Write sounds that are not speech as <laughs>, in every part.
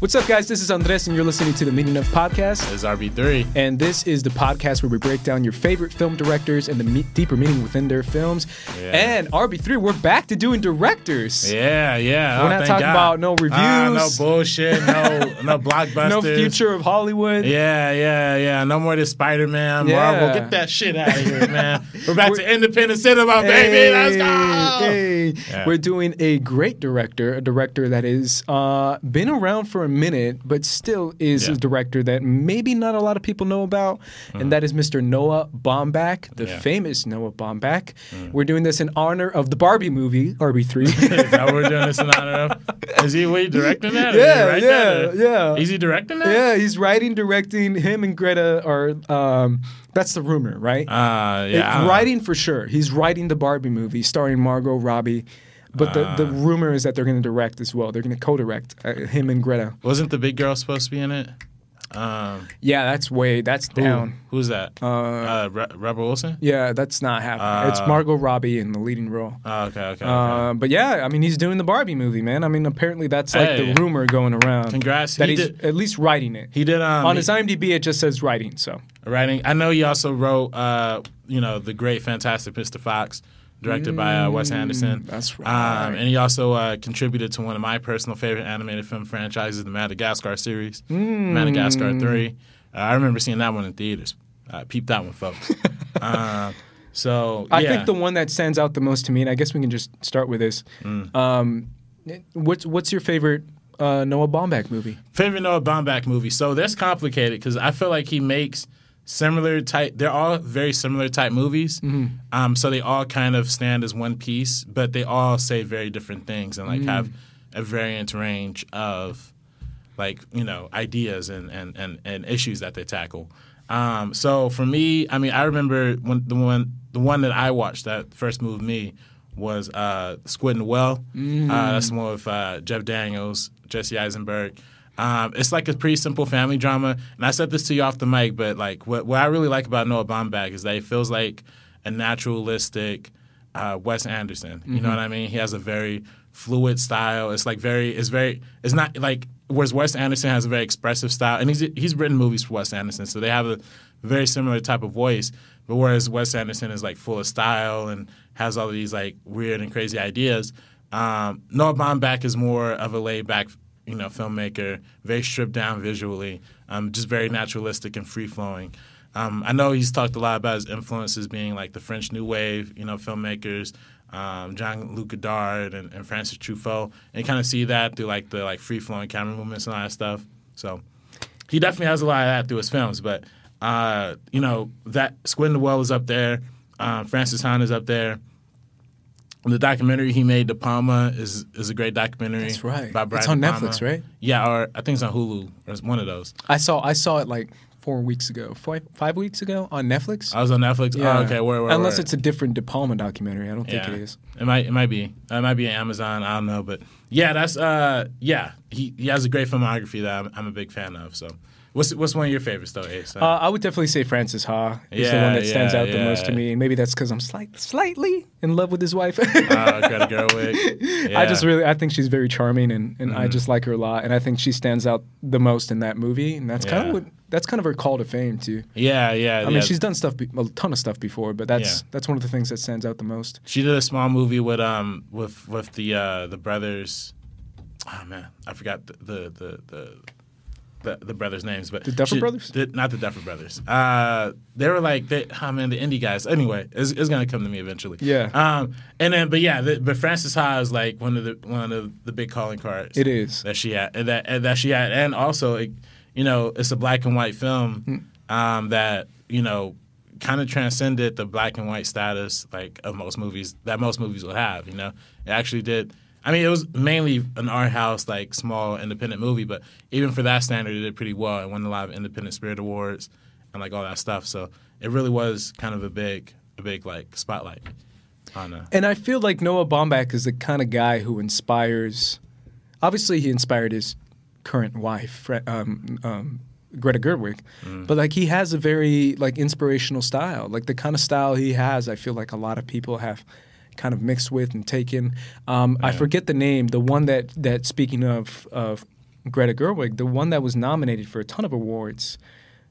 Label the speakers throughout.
Speaker 1: What's up, guys? This is Andres, and you're listening to the Meaning of Podcast.
Speaker 2: It's RB3.
Speaker 1: And this is the podcast where we break down your favorite film directors and the me- deeper meaning within their films.
Speaker 2: Yeah.
Speaker 1: And RB3, we're back to doing directors.
Speaker 2: Yeah, yeah.
Speaker 1: We're
Speaker 2: Oh,
Speaker 1: not talking
Speaker 2: God.
Speaker 1: about no
Speaker 2: Ah,
Speaker 1: reviews.
Speaker 2: no bullshit. <laughs> No, no blockbusters.
Speaker 1: No future of Hollywood.
Speaker 2: Yeah, yeah, yeah. No more this Spider Man,
Speaker 1: Yeah.
Speaker 2: Marvel. Get that shit out of here, <laughs> man. We're back to independent cinema, baby. Let's go.
Speaker 1: hey.
Speaker 2: Yeah.
Speaker 1: We're doing a great director, a director that has uh, been around for a minute, but still is
Speaker 2: Yeah.
Speaker 1: a director that maybe not a lot of people know about, and that is Mr. Noah Baumbach, the
Speaker 2: Yeah.
Speaker 1: famous Noah Baumbach. We're doing this in honor of the Barbie movie, RB3. <laughs>
Speaker 2: Is that what we're doing this in honor of? Is he we directing that?
Speaker 1: Yeah, yeah,
Speaker 2: that?
Speaker 1: Yeah.
Speaker 2: Is he directing that?
Speaker 1: yeah, he's writing, directing. Him and Greta are. Um, that's the rumor, right?
Speaker 2: Uh, yeah. I
Speaker 1: writing for sure. He's writing the Barbie movie starring Margot Robbie. But the,
Speaker 2: Ah.
Speaker 1: the rumor is that they're going to direct as well. They're going to co-direct uh, him and Greta.
Speaker 2: Wasn't the big girl supposed to be in it? Um,
Speaker 1: Yeah, that's way that's
Speaker 2: who-
Speaker 1: down.
Speaker 2: Who's that?
Speaker 1: Uh,
Speaker 2: Uh, Re- Rebel Wilson?
Speaker 1: Yeah, that's not happening. it's
Speaker 2: Uh,
Speaker 1: Margot Robbie in the leading role.
Speaker 2: Oh, okay, okay. okay.
Speaker 1: Uh, but yeah, I mean, he's doing the Barbie movie, man. I mean, apparently that's like
Speaker 2: Hey.
Speaker 1: the rumor going around.
Speaker 2: Congrats.
Speaker 1: That
Speaker 2: He
Speaker 1: he's
Speaker 2: did-
Speaker 1: at least writing it.
Speaker 2: he did um,
Speaker 1: On his IMDb, it just says writing. So
Speaker 2: writing. I know he also wrote, uh, you know, the great, fantastic Mr. Fox, directed by uh, Wes Anderson.
Speaker 1: Mm, that's
Speaker 2: Um,
Speaker 1: right.
Speaker 2: and he also uh, contributed to one of my personal favorite animated film franchises, the Madagascar series,
Speaker 1: Mm.
Speaker 2: Madagascar Three. Uh, I remember seeing that one in theaters. Uh, peep that one, folks. <laughs> uh, so
Speaker 1: I think the one that stands out the most to me, and I guess we can just start with this.
Speaker 2: Mm.
Speaker 1: Um, what's what's your favorite uh, Noah Baumbach movie?
Speaker 2: favorite Noah Baumbach movie. So that's complicated because I feel like he makes similar type. They're all very similar type movies. Um, so they all kind of stand as one piece, but they all say very different things and like have a variant range of like you know ideas and and and, and issues that they tackle. Um, so for me, I mean, I remember when the one the one that I watched that first moved me was uh, Squid and Whale. Uh, that's one with uh, Jeff Daniels, Jesse Eisenberg. Um, it's like a pretty simple family drama, and I said this to you off the mic, but like what what I really like about Noah Baumbach is that it feels like a naturalistic uh, Wes Anderson. You know what I mean? He has a very fluid style. It's like very, it's very, it's not like whereas Wes Anderson has a very expressive style, and he's he's written movies for Wes Anderson, so they have a very similar type of voice. But whereas Wes Anderson is like full of style and has all of these like weird and crazy ideas, um, Noah Baumbach is more of a laid back, you know, filmmaker, very stripped down visually, um, just very naturalistic and free flowing. Um, I know he's talked a lot about his influences being like the French New Wave, you know, filmmakers, um, Jean Luc Godard and, and Francis Truffaut, and kind of see that through like the like free flowing camera movements and all that stuff. So he definitely has a lot of that through his films. But uh, you know that Squid and the Whale is up there. Um, Frances Ha is up there. The documentary he made, De Palma, is is a great documentary.
Speaker 1: That's right.
Speaker 2: By Brian
Speaker 1: It's on. Netflix, right?
Speaker 2: Yeah, or I think it's on Hulu or it's one of those.
Speaker 1: I saw I saw it like four weeks ago, five, five weeks ago on Netflix.
Speaker 2: I was on Netflix. Oh, okay, where, where,
Speaker 1: Unless
Speaker 2: where?
Speaker 1: it's a different De Palma documentary, I don't think it is.
Speaker 2: It might it might be. It might be on Amazon. I don't know, but yeah, that's uh yeah. He he has a great filmography that I'm, I'm a big fan of. So what's what's one of your favorites though, Ace?
Speaker 1: Uh, I would definitely say Frances Ha is the one that stands
Speaker 2: yeah,
Speaker 1: out the most to me, and maybe that's because I'm slight, slightly in love with his wife. <laughs>
Speaker 2: uh, Greta Gerwig. <laughs>
Speaker 1: I just really, I think she's very charming, and, and I
Speaker 2: Mhm.
Speaker 1: just like her a lot, and I think she stands out the most in that movie, and that's kind of what that's kind of her call to fame too.
Speaker 2: yeah yeah.
Speaker 1: I mean, she's done stuff, be- a ton of stuff before, but that's
Speaker 2: Yeah.
Speaker 1: that's one of the things that stands out the most.
Speaker 2: She did a small movie with um with with the uh the brothers. Oh man, I forgot the the the. the the, the brothers' names, but
Speaker 1: The Duffer
Speaker 2: she-
Speaker 1: Brothers?
Speaker 2: the- not the Duffer Brothers. Uh, they were like, they, oh man, the indie guys. Anyway, it's, it's gonna come to me eventually.
Speaker 1: Yeah.
Speaker 2: Um, and then, but yeah, the, but Frances Ha is like one of the one of the big calling cards.
Speaker 1: It is.
Speaker 2: that she had and that and that she had, and also, it, you know, it's a black and white film um, that you know kind of transcended the black and white status like of most movies that most movies would have. You know, it actually did. I mean, it was mainly an art house, like small independent movie, but even for that standard, it did pretty well. It won a lot of Independent Spirit Awards and like all that stuff. So it really was kind of a big, a big like spotlight on. Uh,
Speaker 1: And I feel like Noah Baumbach is the kind of guy who inspires. Obviously, he inspired his current wife, um, um, Greta Gerwig, but like he has a very like inspirational style. Like the kind of style he has, I feel like a lot of people have kind of mixed with and taken. Um, I forget the name. The one that that speaking of of Greta Gerwig, the one that was nominated for a ton of awards.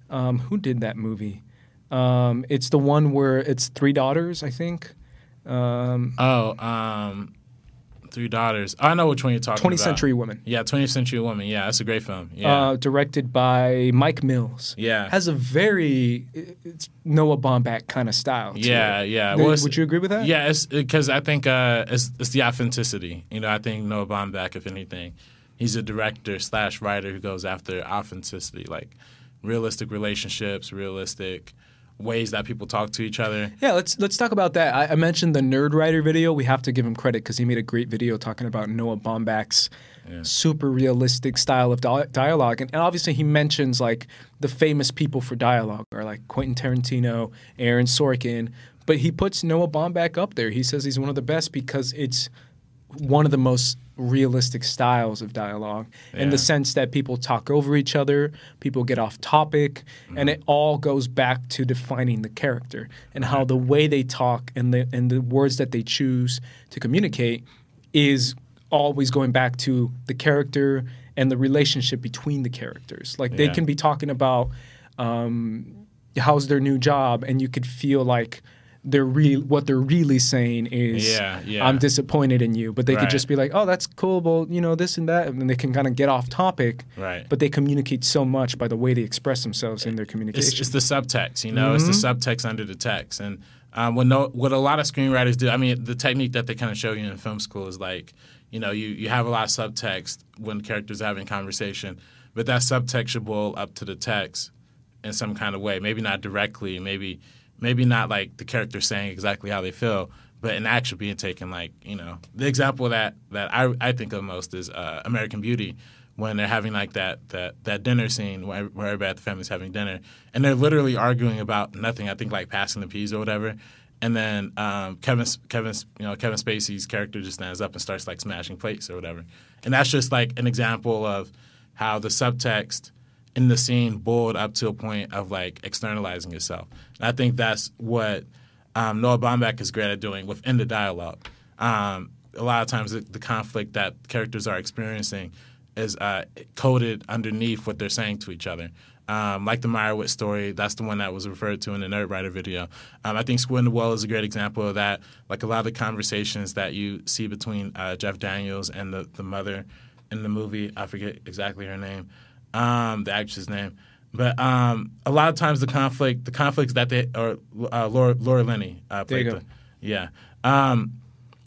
Speaker 1: Um, who did that movie? Um, it's the one where it's three daughters, I think. Um,
Speaker 2: Oh, um, Three Daughters. I know which one you're talking
Speaker 1: 20th
Speaker 2: about.
Speaker 1: Century Woman.
Speaker 2: Yeah, 20th Century Woman. Yeah, that's a great film. Yeah.
Speaker 1: Uh, directed by Mike Mills.
Speaker 2: Yeah.
Speaker 1: Has a very it's Noah Baumbach kind of style.
Speaker 2: yeah,
Speaker 1: it.
Speaker 2: yeah. Well,
Speaker 1: Would you agree with that?
Speaker 2: Yeah, because I think uh, it's, it's the authenticity. You know, I think Noah Baumbach, if anything, he's a director slash writer who goes after authenticity, like realistic relationships, realistic ways that people talk to each other.
Speaker 1: Yeah, let's let's talk about that. I, I mentioned the Nerdwriter video. We have to give him credit because he made a great video talking about Noah Baumbach's super realistic style of di- dialogue, and, and obviously he mentions like the famous people for dialogue are like Quentin Tarantino, Aaron Sorkin, but he puts Noah Baumbach up there. He says he's one of the best because it's one of the most realistic styles of dialogue in the sense that people talk over each other, people get off topic, and it all goes back to defining the character and how the way they talk and the and the words that they choose to communicate is always going back to the character and the relationship between the characters. Like they
Speaker 2: Yeah.
Speaker 1: can be talking about um, how's their new job, and you could feel like they're real. What they're really saying is,
Speaker 2: Yeah, yeah.
Speaker 1: I'm disappointed in you. But they could just be like, oh, that's cool. Well, you know, this and that, and then they can kind of get off topic.
Speaker 2: Right.
Speaker 1: But they communicate so much by the way they express themselves in their communication.
Speaker 2: It's, it's the subtext, you know. It's
Speaker 1: Mm-hmm.
Speaker 2: the subtext under the text, and um, what no, what a lot of screenwriters do. I mean, the technique that they kind of show you in film school is like, you know, you you have a lot of subtext when characters are having conversation, but that subtext should boil up to the text in some kind of way. Maybe not directly, maybe maybe not like the character saying exactly how they feel, but an action being taken. Like you know, the example that that I I think of most is uh, American Beauty when they're having like that that that dinner scene where, where everybody at the family's having dinner, and they're literally arguing about nothing. I think like passing the peas or whatever. And then um, Kevin, Kevin, you know, Kevin Spacey's character just stands up and starts like smashing plates or whatever. And that's just like an example of how the subtext in the scene boiled up to a point of like externalizing yourself. I think that's what um, Noah Baumbach is great at doing within the dialogue. Um, a lot of times, the, the conflict that characters are experiencing is uh, coded underneath what they're saying to each other. Um, like the Meyerowitz story, that's the one that was referred to in the Nerdwriter video. Um, I think Squid and the Whale is a great example of that. Like a lot of the conversations that you see between uh, Jeff Daniels and the, the mother in the movie, I forget exactly her name, um, the actress's name. But um, a lot of times the conflict, the conflicts that they, or uh, Laura, Laura Linney uh, played the, yeah. Um,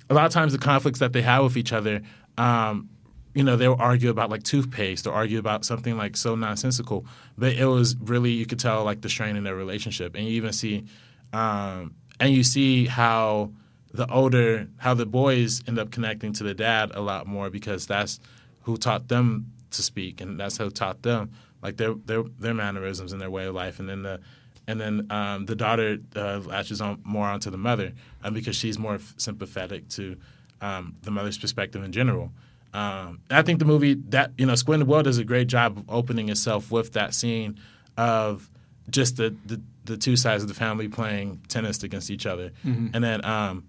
Speaker 2: a lot of times the conflicts that they have with each other, um, you know, they'll argue about like toothpaste or argue about something like so nonsensical. But it was really you could tell like the strain in their relationship, and you even see, um, and you see how the older, how the boys end up connecting to the dad a lot more because that's who taught them to speak, and that's who taught them like their their their mannerisms and their way of life, and then the and then um, the daughter uh, latches on more onto the mother um, because she's more f- sympathetic to um, the mother's perspective in general. Um, I think the movie that you know Squid and the Whale does a great job of opening itself with that scene of just the, the the two sides of the family playing tennis against each other, and then um,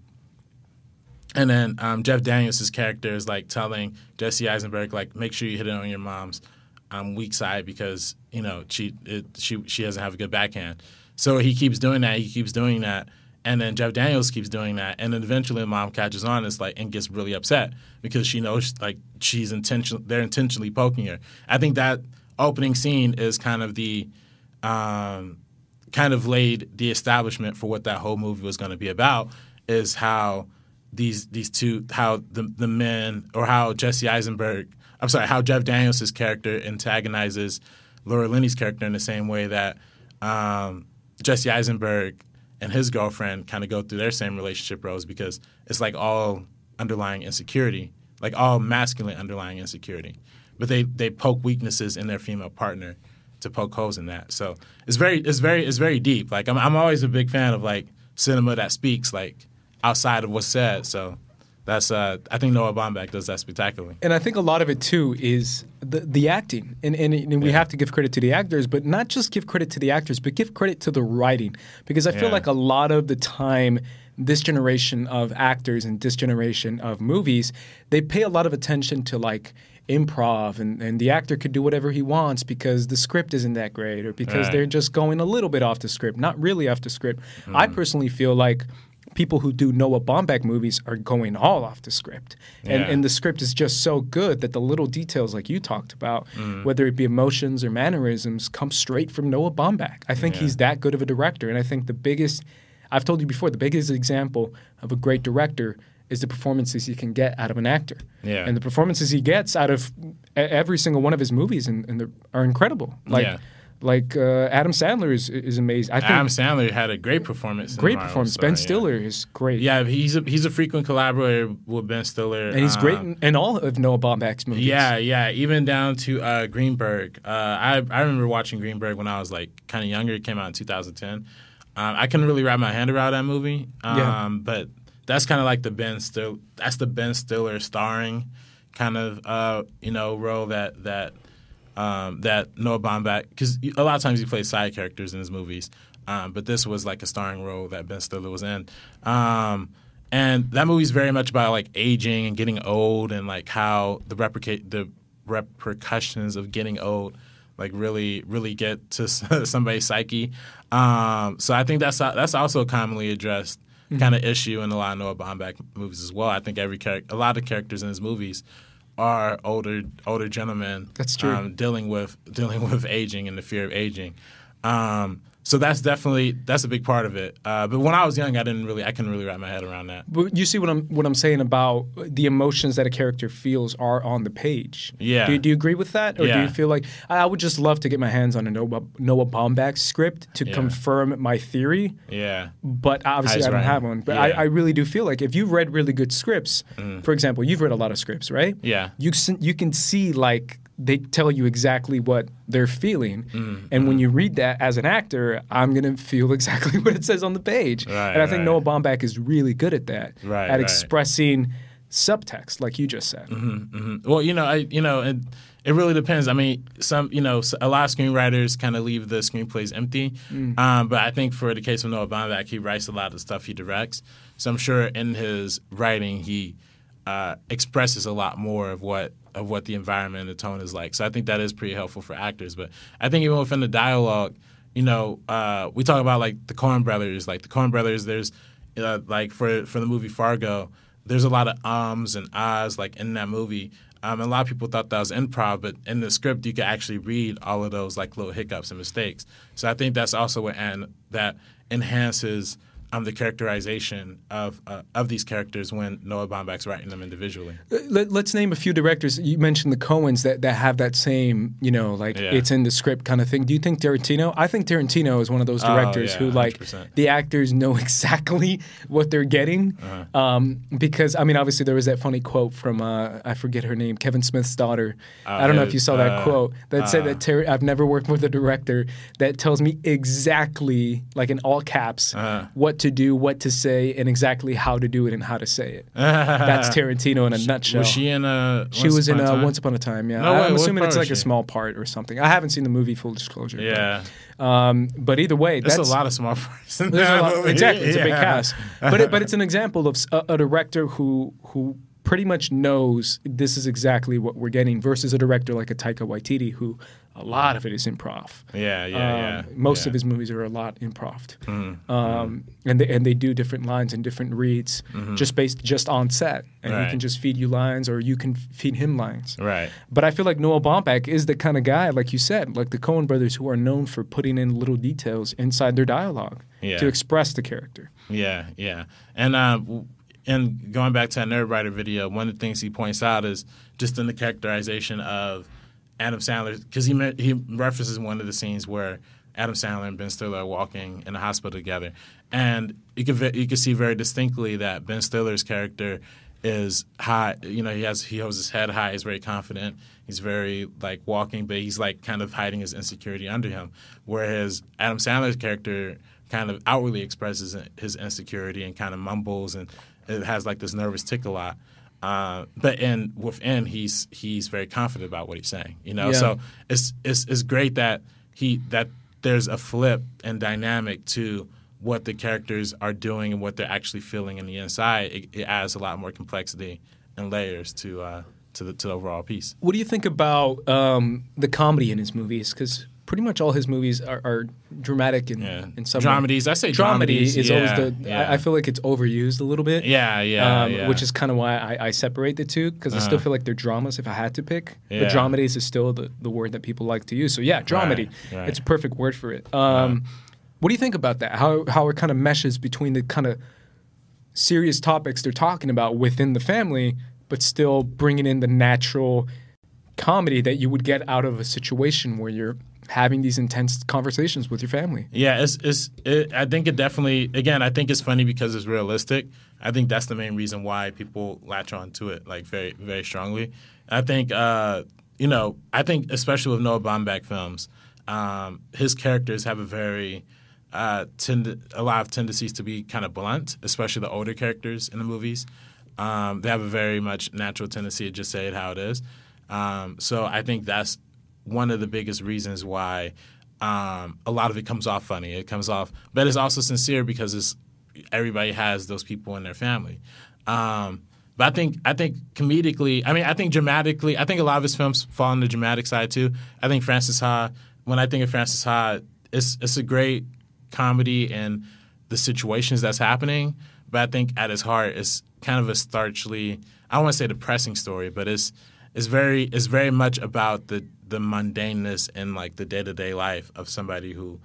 Speaker 2: and then um, Jeff Daniels' character is like telling Jesse Eisenberg like make sure you hit it on your mom's um, weak side because you know she it, she she doesn't have a good backhand. So he keeps doing that. He keeps doing that, and then Jeff Daniels keeps doing that, and then eventually mom catches on. And it's like and gets really upset because she knows like she's intentional. They're intentionally poking her. I think that opening scene is kind of the um, kind of laid the establishment for what that whole movie was going to be about. Is how these these two how the the men or how Jesse Eisenberg I'm sorry how Jeff Daniels' character antagonizes Laura Linney's character in the same way that um, Jesse Eisenberg and his girlfriend kind of go through their same relationship roles because it's like all underlying insecurity like all masculine underlying insecurity. But they they poke weaknesses in their female partner to poke holes in that. So it's very it's very it's very deep. Like I'm I'm always a big fan of like cinema that speaks like outside of what's said. So that's uh, I think Noah Baumbach does that spectacularly.
Speaker 1: And I think a lot of it too is the the acting, and and, and we
Speaker 2: Yeah.
Speaker 1: have to give credit to the actors, but not just give credit to the actors, but give credit to the writing, because I feel
Speaker 2: Yeah.
Speaker 1: like a lot of the time, this generation of actors and this generation of movies, they pay a lot of attention to like improv and, and the actor could do whatever he wants because the script isn't that great or because
Speaker 2: Right.
Speaker 1: they're just going a little bit off the script, not really off the script. I
Speaker 2: Mm.
Speaker 1: personally feel like people who do Noah Baumbach movies are going all off the script. And,
Speaker 2: Yeah.
Speaker 1: and the script is just so good that the little details, like you talked about,
Speaker 2: Mm.
Speaker 1: whether it be emotions or mannerisms, come straight from Noah Baumbach. I think
Speaker 2: Yeah.
Speaker 1: he's that good of a director. And I think the biggest, I've told you before, the biggest example of a great director is the performances he can get out of an actor.
Speaker 2: Yeah.
Speaker 1: And the performances he gets out of every single one of his movies and, and the, are incredible. Like,
Speaker 2: Yeah.
Speaker 1: Like uh, Adam Sandler is, is amazing. I think
Speaker 2: Adam Sandler had a great performance.
Speaker 1: great performance.
Speaker 2: Star,
Speaker 1: Ben
Speaker 2: yeah.
Speaker 1: Stiller is great.
Speaker 2: Yeah, he's a he's a frequent collaborator with Ben Stiller,
Speaker 1: And he's great
Speaker 2: um,
Speaker 1: in, in all of Noah Baumbach's movies.
Speaker 2: Yeah, yeah, even down to uh, Greenberg. Uh, I I remember watching Greenberg when I was like kind of younger. It came out in 2010. Um, I couldn't really wrap my hand around that movie. Um,
Speaker 1: Yeah.
Speaker 2: but that's kind of like the Ben Stiller. That's the Ben Stiller starring kind of uh, you know role that that um, that Noah Baumbach because a lot of times he plays side characters in his movies, um, but this was like a starring role that Ben Stiller was in. Um, and that movie's very much about like aging and getting old and like how the replicate the repercussions of getting old like really really get to <laughs> somebody's psyche. Um, so I think that's that's also a commonly addressed kind of issue in a lot of Noah Baumbach movies as well. I think every character, a lot of characters in his movies are older older gentlemen.
Speaker 1: That's true.
Speaker 2: Um, dealing with dealing with aging and the fear of aging. Um, so that's definitely that's a big part of it. Uh, but when I was young, I didn't really I couldn't really wrap my head around that.
Speaker 1: But you see what I'm what I'm saying about the emotions that a character feels are on the page.
Speaker 2: Yeah.
Speaker 1: Do you, do you agree with that, or do you feel like I would just love to get my hands on a Noah, Noah Baumbach script to
Speaker 2: Yeah.
Speaker 1: confirm my theory?
Speaker 2: Yeah.
Speaker 1: But obviously, I don't have one. But
Speaker 2: Yeah.
Speaker 1: I, I really do feel like if you've read really good scripts, for example, you've read a lot of scripts, right?
Speaker 2: Yeah.
Speaker 1: You you can see like they tell you exactly what they're feeling,
Speaker 2: Mm-hmm.
Speaker 1: and when you read that as an actor, I'm gonna feel <laughs> exactly what it says on the page.
Speaker 2: Right,
Speaker 1: and I think
Speaker 2: right.
Speaker 1: Noah Baumbach is really good at that,
Speaker 2: Right,
Speaker 1: at expressing subtext, like you just said.
Speaker 2: Mhm. Well, you know, I you know, it, it really depends. I mean, some you know, a lot of screenwriters kind of leave the screenplays empty, um, but I think for the case of Noah Baumbach, he writes a lot of the stuff he directs. So I'm sure in his writing, he uh, expresses a lot more of what of what the environment and the tone is like. So I think that is pretty helpful for actors. But I think even within the dialogue, you know, uh, we talk about like the Coen Brothers, like the Coen Brothers. There's uh, like for for the movie Fargo, there's a lot of ums and ahs like in that movie. Um, and a lot of people thought that was improv, but in the script you could actually read all of those like little hiccups and mistakes. So I think that's also what and that enhances um, the characterization of uh, of these characters when Noah Baumbach's writing them individually.
Speaker 1: Let, let's name a few directors. You mentioned the Coens that, that have that same, you know, like
Speaker 2: Yeah.
Speaker 1: it's in the script kind of thing. Do you think Tarantino? I think Tarantino is one of those
Speaker 2: Oh,
Speaker 1: directors
Speaker 2: yeah,
Speaker 1: who, like,
Speaker 2: 100%.
Speaker 1: the actors know <laughs> exactly what they're getting.
Speaker 2: Uh-huh.
Speaker 1: Um, because, I mean, obviously, there was that funny quote from, uh, I forget her name, Kevin Smith's daughter. I don't know if you saw that
Speaker 2: uh,
Speaker 1: quote that said that Tar- I've never worked with a director that tells me exactly, like in all caps,
Speaker 2: Uh-huh.
Speaker 1: what to do, what to say, and exactly how to do it and how to say it. That's <laughs> Tarantino in a nutshell.
Speaker 2: Was she in a?
Speaker 1: She was in
Speaker 2: a Time?
Speaker 1: Once Upon a Time. Yeah,
Speaker 2: No way,
Speaker 1: I'm assuming it's like a small part or something. I haven't seen the movie. Full disclosure. but,
Speaker 2: Yeah,
Speaker 1: um, but either way,
Speaker 2: there's
Speaker 1: that's
Speaker 2: a lot of small <laughs> parts. In
Speaker 1: a
Speaker 2: that
Speaker 1: lot-
Speaker 2: movie.
Speaker 1: exactly. It's a big cast. But it, but it's an example of a director who who pretty much knows this is exactly what we're getting versus a director like a Taika Waititi who a lot of it is improv.
Speaker 2: Yeah, yeah,
Speaker 1: Um,
Speaker 2: yeah.
Speaker 1: Most
Speaker 2: yeah.
Speaker 1: of his movies are a lot improv,
Speaker 2: Mm-hmm.
Speaker 1: um, and they, and they do different lines and different reads just based just on set, and he
Speaker 2: Mm-hmm.
Speaker 1: Can just feed you lines or you can feed him lines.
Speaker 2: Right.
Speaker 1: But I feel like Noah Baumbach is the kind of guy, like you said, like the Coen brothers, who are known for putting in little details inside their dialogue
Speaker 2: Yeah.
Speaker 1: to express the character.
Speaker 2: Yeah, yeah. And uh, w- and going back to that Nerdwriter video, one of the things he points out is just in the characterization of Adam Sandler, because he he references one of the scenes where Adam Sandler and Ben Stiller are walking in a hospital together, and you can you can see very distinctly that Ben Stiller's character is high. You know, he has he holds his head high. He's very confident. He's very like walking, but he's like kind of hiding his insecurity under him. Whereas Adam Sandler's character kind of outwardly expresses his insecurity and kind of mumbles and it has like this nervous tick a lot. Uh, but in within he's he's very confident about what he's saying. You know,
Speaker 1: Yeah.
Speaker 2: so it's it's it's great that he that there's a flip and dynamic to what the characters are doing and what they're actually feeling in the inside. It, it adds a lot more complexity and layers to uh, to the to the overall piece.
Speaker 1: What do you think about um, the comedy in his movies? Because pretty much all his movies are, are dramatic in,
Speaker 2: Yeah,
Speaker 1: in some way.
Speaker 2: dramedies. I say
Speaker 1: Dramedy
Speaker 2: dramedies.
Speaker 1: is
Speaker 2: yeah,
Speaker 1: always the.
Speaker 2: yeah.
Speaker 1: I, I feel like it's overused a little bit.
Speaker 2: yeah, yeah,
Speaker 1: um,
Speaker 2: yeah.
Speaker 1: Which is kind of why I, I separate the two because I still
Speaker 2: Uh-huh.
Speaker 1: feel like they're dramas if I had to pick. But dramedies is still the, the word that people like to use. So yeah, dramedy.
Speaker 2: right.
Speaker 1: It's a perfect word for it. Um, What do you think about that? How how it kind of meshes between the kind of serious topics they're talking about within the family, but still bringing in the natural comedy that you would get out of a situation where you're having these intense conversations with your family.
Speaker 2: Yeah, it's it's. It, I think it definitely. Again, I think it's funny because it's realistic. I think that's the main reason why people latch on to it like very very strongly. I think uh, you know. I think especially with Noah Baumbach films, um, his characters have a very uh, tend a lot of tendencies to be kind of blunt, especially the older characters in the movies. Um, they have a very much natural tendency to just say it how it is. Um, so I think that's one of the biggest reasons why um, a lot of it comes off funny. It comes off, but it's also sincere because it's everybody has those people in their family. Um, but I think I think comedically, I mean, I think dramatically, I think a lot of his films fall on the dramatic side too. I think Frances Ha. When I think of Frances Ha, it's it's a great comedy and the situations that's happening. But I think at its heart, it's kind of a starchly. I don't want to say depressing story, but it's it's very it's very much about the the mundaneness and like the day to day life of somebody who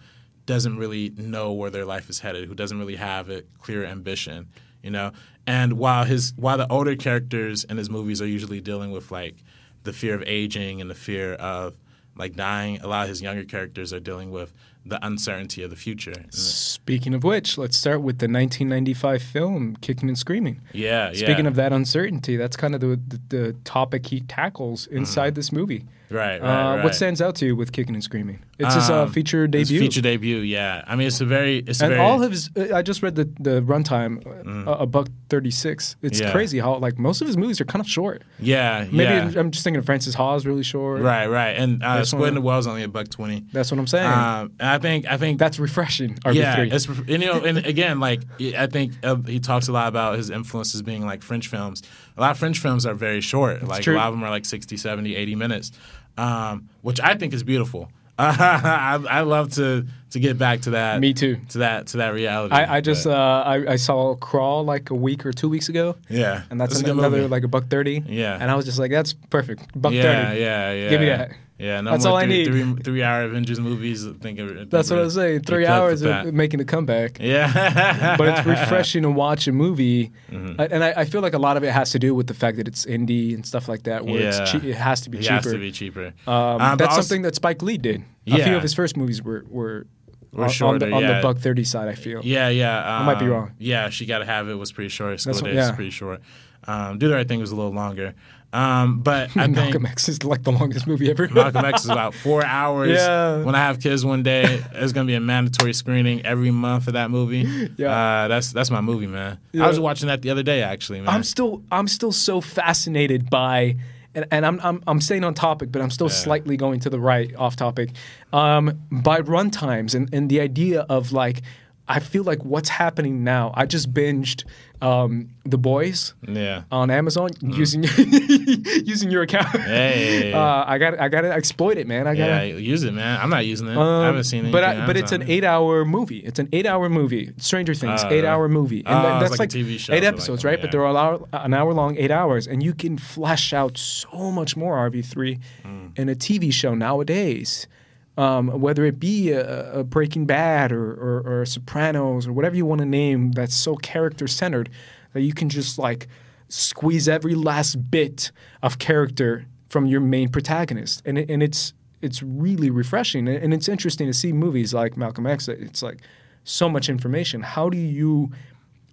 Speaker 2: doesn't really know where their life is headed, who doesn't really have a clear ambition, you know. And while his while the older characters in his movies are usually dealing with like the fear of aging and the fear of like dying, a lot of his younger characters are dealing with the uncertainty of the future.
Speaker 1: Speaking of which, let's start with the 1995 film Kicking and Screaming.
Speaker 2: Yeah, yeah.
Speaker 1: Speaking of that uncertainty, that's kind of the, the, the topic he tackles inside mm-hmm. this movie.
Speaker 2: Right, right,
Speaker 1: Uh,
Speaker 2: right.
Speaker 1: What stands out to you with Kicking and Screaming? It's his uh,
Speaker 2: Um,
Speaker 1: feature
Speaker 2: His
Speaker 1: debut.
Speaker 2: feature debut, yeah. I mean, it's a very, it's a
Speaker 1: and
Speaker 2: very,
Speaker 1: all of his, uh, I just read the, the runtime, uh, a buck 36. It's
Speaker 2: Yeah.
Speaker 1: crazy how, like, most of his movies are kind of short.
Speaker 2: yeah,
Speaker 1: Maybe
Speaker 2: yeah.
Speaker 1: I'm just thinking of Frances Ha is really short.
Speaker 2: right, right. And uh, Squid and the Whale is only a buck twenty.
Speaker 1: That's what I'm saying.
Speaker 2: Um, and I think, I think
Speaker 1: that's refreshing, RB3.
Speaker 2: Yeah, it's and, you know, and again, like I think uh, he talks a lot about his influences being like French films. A lot of French films are very short. like
Speaker 1: true.
Speaker 2: a lot of them are like 60, 70, 80 minutes, um, which I think is beautiful. <laughs> I, I love to to get back to that.
Speaker 1: Me too.
Speaker 2: To that to that reality.
Speaker 1: I, I just uh, I, I saw Crawl like a week or two weeks ago,
Speaker 2: yeah,
Speaker 1: and that's
Speaker 2: a good
Speaker 1: another
Speaker 2: movie.
Speaker 1: like a buck thirty.
Speaker 2: Yeah.
Speaker 1: and I was just like, that's perfect, buck
Speaker 2: yeah,
Speaker 1: thirty.
Speaker 2: yeah, yeah. Yeah.
Speaker 1: Give me that.
Speaker 2: Yeah, no
Speaker 1: That's
Speaker 2: more
Speaker 1: all I need.
Speaker 2: Three, three hour Avengers movies. I think, I think
Speaker 1: That's what I was saying. Three hours of making a comeback.
Speaker 2: Yeah,
Speaker 1: but it's refreshing to watch a movie,
Speaker 2: Mm-hmm.
Speaker 1: And I, I feel like a lot of it has to do with the fact that it's indie and stuff like that, where
Speaker 2: Yeah.
Speaker 1: it's che- it has to be
Speaker 2: It
Speaker 1: cheaper.
Speaker 2: has to be cheaper.
Speaker 1: Um,
Speaker 2: Um,
Speaker 1: that's
Speaker 2: also-
Speaker 1: something that Spike Lee did. A few of his first movies were were,
Speaker 2: Were
Speaker 1: on, on
Speaker 2: shorter,
Speaker 1: the, on the buck thirty side. I feel.
Speaker 2: Yeah, yeah. Um,
Speaker 1: might be wrong.
Speaker 2: Yeah, she got to have it was pretty short. School
Speaker 1: That's what-
Speaker 2: days
Speaker 1: yeah.
Speaker 2: was pretty short. Um, Do the right thing was a little longer. Um, but I <laughs> think
Speaker 1: Malcolm X is like the longest movie ever.
Speaker 2: Malcolm X is about four <laughs> hours.
Speaker 1: Yeah.
Speaker 2: When I have kids one day, there's gonna be a mandatory screening every month for that movie.
Speaker 1: Yeah.
Speaker 2: Uh, that's that's my movie, man.
Speaker 1: Yeah.
Speaker 2: I was watching that the other day, actually, man.
Speaker 1: I'm still I'm still so fascinated by and, and I'm, I'm I'm staying on topic, but I'm still slightly going to the right off topic. Um, by runtimes and, and the idea of like I feel like what's happening now. I just binged um, The Boys
Speaker 2: yeah.
Speaker 1: on Amazon using <laughs> using your account.
Speaker 2: Mm. Hey. <laughs>
Speaker 1: Uh, I got I got to exploit it, man. I got
Speaker 2: yeah,
Speaker 1: to
Speaker 2: use it, man. I'm not using it.
Speaker 1: Um,
Speaker 2: I haven't seen it.
Speaker 1: but I, but it's an eight-hour movie. It's an eight-hour movie. Stranger Things,
Speaker 2: Uh,
Speaker 1: eight-hour movie, and
Speaker 2: oh,
Speaker 1: that- that's
Speaker 2: like a TV show,
Speaker 1: eight
Speaker 2: but like
Speaker 1: episodes,
Speaker 2: that,
Speaker 1: right? But they're all hour, an hour long, eight hours, and you can flesh out so much more RB three
Speaker 2: Mm.
Speaker 1: in a TV show nowadays. Um, whether it be a, a Breaking Bad or, or, or Sopranos or whatever you want to name, that's so character centered that you can just like squeeze every last bit of character from your main protagonist, and it, and it's it's really refreshing, and and it's interesting to see movies like Malcolm X. It's like so much information. How do you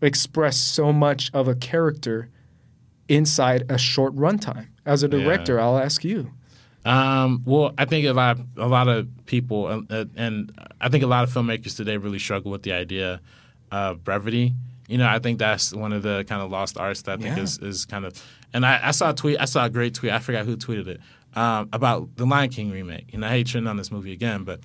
Speaker 1: express so much of a character inside a short runtime? As a director, I'll ask you.
Speaker 2: Um, well, I think a lot, a lot of people, uh, uh, and I think a lot of filmmakers today really struggle with the idea of brevity. You know, I think that's one of the kind of lost arts that I think
Speaker 1: Yeah.
Speaker 2: is, is kind of. And I, I saw a tweet. I saw a great tweet. I forgot who tweeted it um, about the Lion King remake. And I hate trending on this movie again, but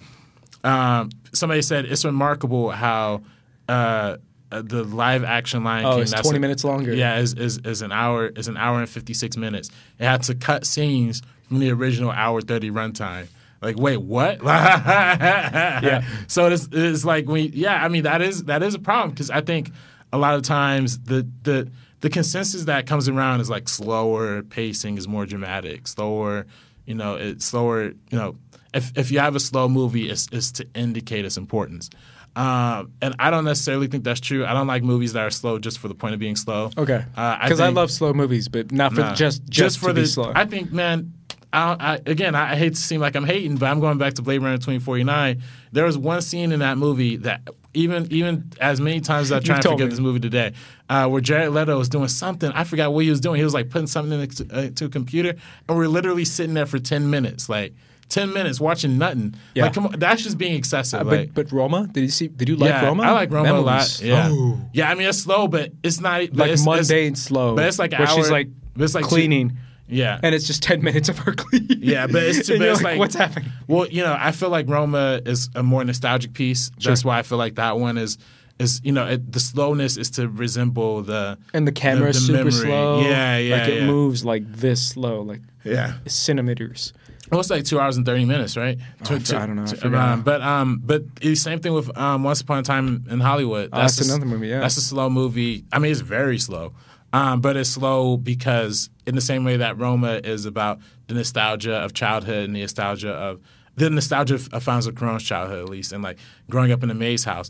Speaker 2: um, somebody said it's remarkable how uh, uh, the live action Lion
Speaker 1: Oh,
Speaker 2: King.
Speaker 1: it's
Speaker 2: that's
Speaker 1: 20
Speaker 2: a-
Speaker 1: minutes longer.
Speaker 2: Yeah, is, is is an hour is an hour and fifty six minutes. It had to cut scenes from the original hour thirty runtime. Like, wait, what? <laughs> yeah. So it's, it's like we, yeah. I mean, that is that is a problem because I think a lot of times the the the consensus that comes around is like slower pacing is more dramatic, slower. You know, it's slower. You know, if if you have a slow movie, it's, it's to indicate its importance. Um, and I don't necessarily think that's true. I don't like movies that are slow just for the point of being slow.
Speaker 1: Okay.
Speaker 2: Uh,
Speaker 1: Because I, love slow movies, but not for
Speaker 2: Nah.
Speaker 1: just just,
Speaker 2: for
Speaker 1: to
Speaker 2: the
Speaker 1: slow.
Speaker 2: I think, man. I, I, again, I hate to seem like I'm hating, but I'm going back to Blade Runner 2049. There was one scene in that movie that even even as many times as I try
Speaker 1: told
Speaker 2: forget
Speaker 1: me.
Speaker 2: this movie today, uh, where Jared Leto was doing something. I forgot what he was doing. He was like putting something into uh, to a computer, and we're literally sitting there for 10 minutes, like 10 minutes watching nothing.
Speaker 1: Yeah.
Speaker 2: Like, come on, that's just being excessive.
Speaker 1: Uh,
Speaker 2: like,
Speaker 1: but but Roma, did you see? Did you like
Speaker 2: yeah,
Speaker 1: Roma?
Speaker 2: I like Roma
Speaker 1: That
Speaker 2: a lot. Yeah,
Speaker 1: slow.
Speaker 2: yeah. I mean, it's slow, but it's not but
Speaker 1: like
Speaker 2: it's, it's-
Speaker 1: mundane slow.
Speaker 2: But it's like
Speaker 1: where she's like
Speaker 2: but it's like
Speaker 1: cleaning,
Speaker 2: yeah,
Speaker 1: and it's just ten minutes of her cleaning.
Speaker 2: Yeah, but it's, <laughs>
Speaker 1: and
Speaker 2: but it's
Speaker 1: like,
Speaker 2: like,
Speaker 1: what's happening?
Speaker 2: Well, you know, I feel like Roma is a more nostalgic piece. That's why I feel like that one is is you know it, the slowness is to resemble the
Speaker 1: And the camera is super
Speaker 2: memory.
Speaker 1: slow.
Speaker 2: Yeah, yeah,
Speaker 1: Like it
Speaker 2: yeah.
Speaker 1: moves like this slow, like
Speaker 2: yeah.
Speaker 1: centimeters.
Speaker 2: Well, it's like two hours and thirty minutes, right?
Speaker 1: Oh, I don't know. I
Speaker 2: um, but um, but the same thing with um, Once Upon a Time in Hollywood.
Speaker 1: Oh, that's
Speaker 2: a
Speaker 1: another movie, yeah.
Speaker 2: that's a slow movie. I mean, it's very slow, um, but it's slow because in the same way that Roma is about the nostalgia of childhood and the nostalgia of the nostalgia of Alfonso Cuarón's childhood, at least, and like growing up in a maze house.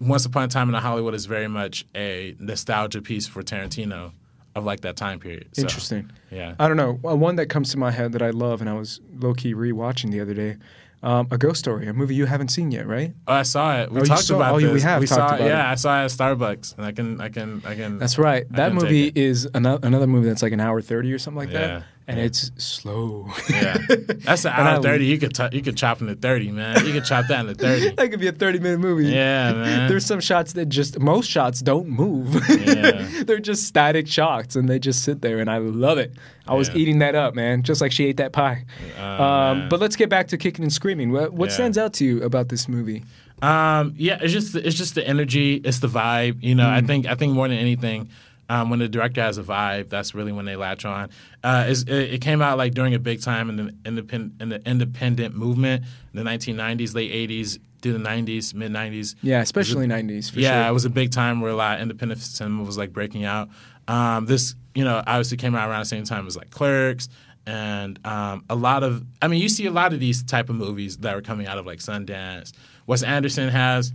Speaker 2: Once Upon a Time in Hollywood is very much a nostalgia piece for Tarantino of like that time period. So,
Speaker 1: Interesting.
Speaker 2: Yeah.
Speaker 1: I don't know. Uh, One that comes to my head that I love, and I was low key rewatching the other day. Um, a Ghost Story, a movie you haven't seen yet, right?
Speaker 2: Oh, I saw it. We
Speaker 1: Oh,
Speaker 2: talked
Speaker 1: saw-
Speaker 2: about
Speaker 1: oh,
Speaker 2: this.
Speaker 1: we have talked
Speaker 2: saw,
Speaker 1: about
Speaker 2: yeah,
Speaker 1: it.
Speaker 2: I saw it at Starbucks, and I can, I can, I can.
Speaker 1: That's right.
Speaker 2: I
Speaker 1: That movie is another, another movie that's like an hour thirty or something like
Speaker 2: Yeah,
Speaker 1: that, and it's slow.
Speaker 2: Yeah, <laughs> that's an hour thirty. You could, t- you could chop into thirty, man. You could chop that into thirty. <laughs>
Speaker 1: that could be a thirty minute movie.
Speaker 2: Yeah, man.
Speaker 1: There's some shots that just most shots don't move.
Speaker 2: Yeah. <laughs>
Speaker 1: They're just static shots, and they just sit there, and I love it. I was
Speaker 2: Yeah.
Speaker 1: eating that up, man, just like she ate that pie.
Speaker 2: Oh,
Speaker 1: um, but let's get back to kicking and screaming. What, what
Speaker 2: Yeah.
Speaker 1: stands out to you about this movie?
Speaker 2: Um, yeah, it's just it's just the energy, it's the vibe. You know,
Speaker 1: Mm.
Speaker 2: I think I think more than anything, um, when the director has a vibe, that's really when they latch on. Uh, it, it came out like during a big time in the independent in the independent movement, in the 1990s, late 80s, through the 90s, mid 90s.
Speaker 1: Yeah, especially '90s. For
Speaker 2: yeah,
Speaker 1: sure.
Speaker 2: it was a big time where a lot of independent cinema was like breaking out. Um, this, you know, obviously came out around the same time as like Clerks and um, a lot of. I mean, you see a lot of these type of movies that are coming out of like Sundance. Wes Anderson has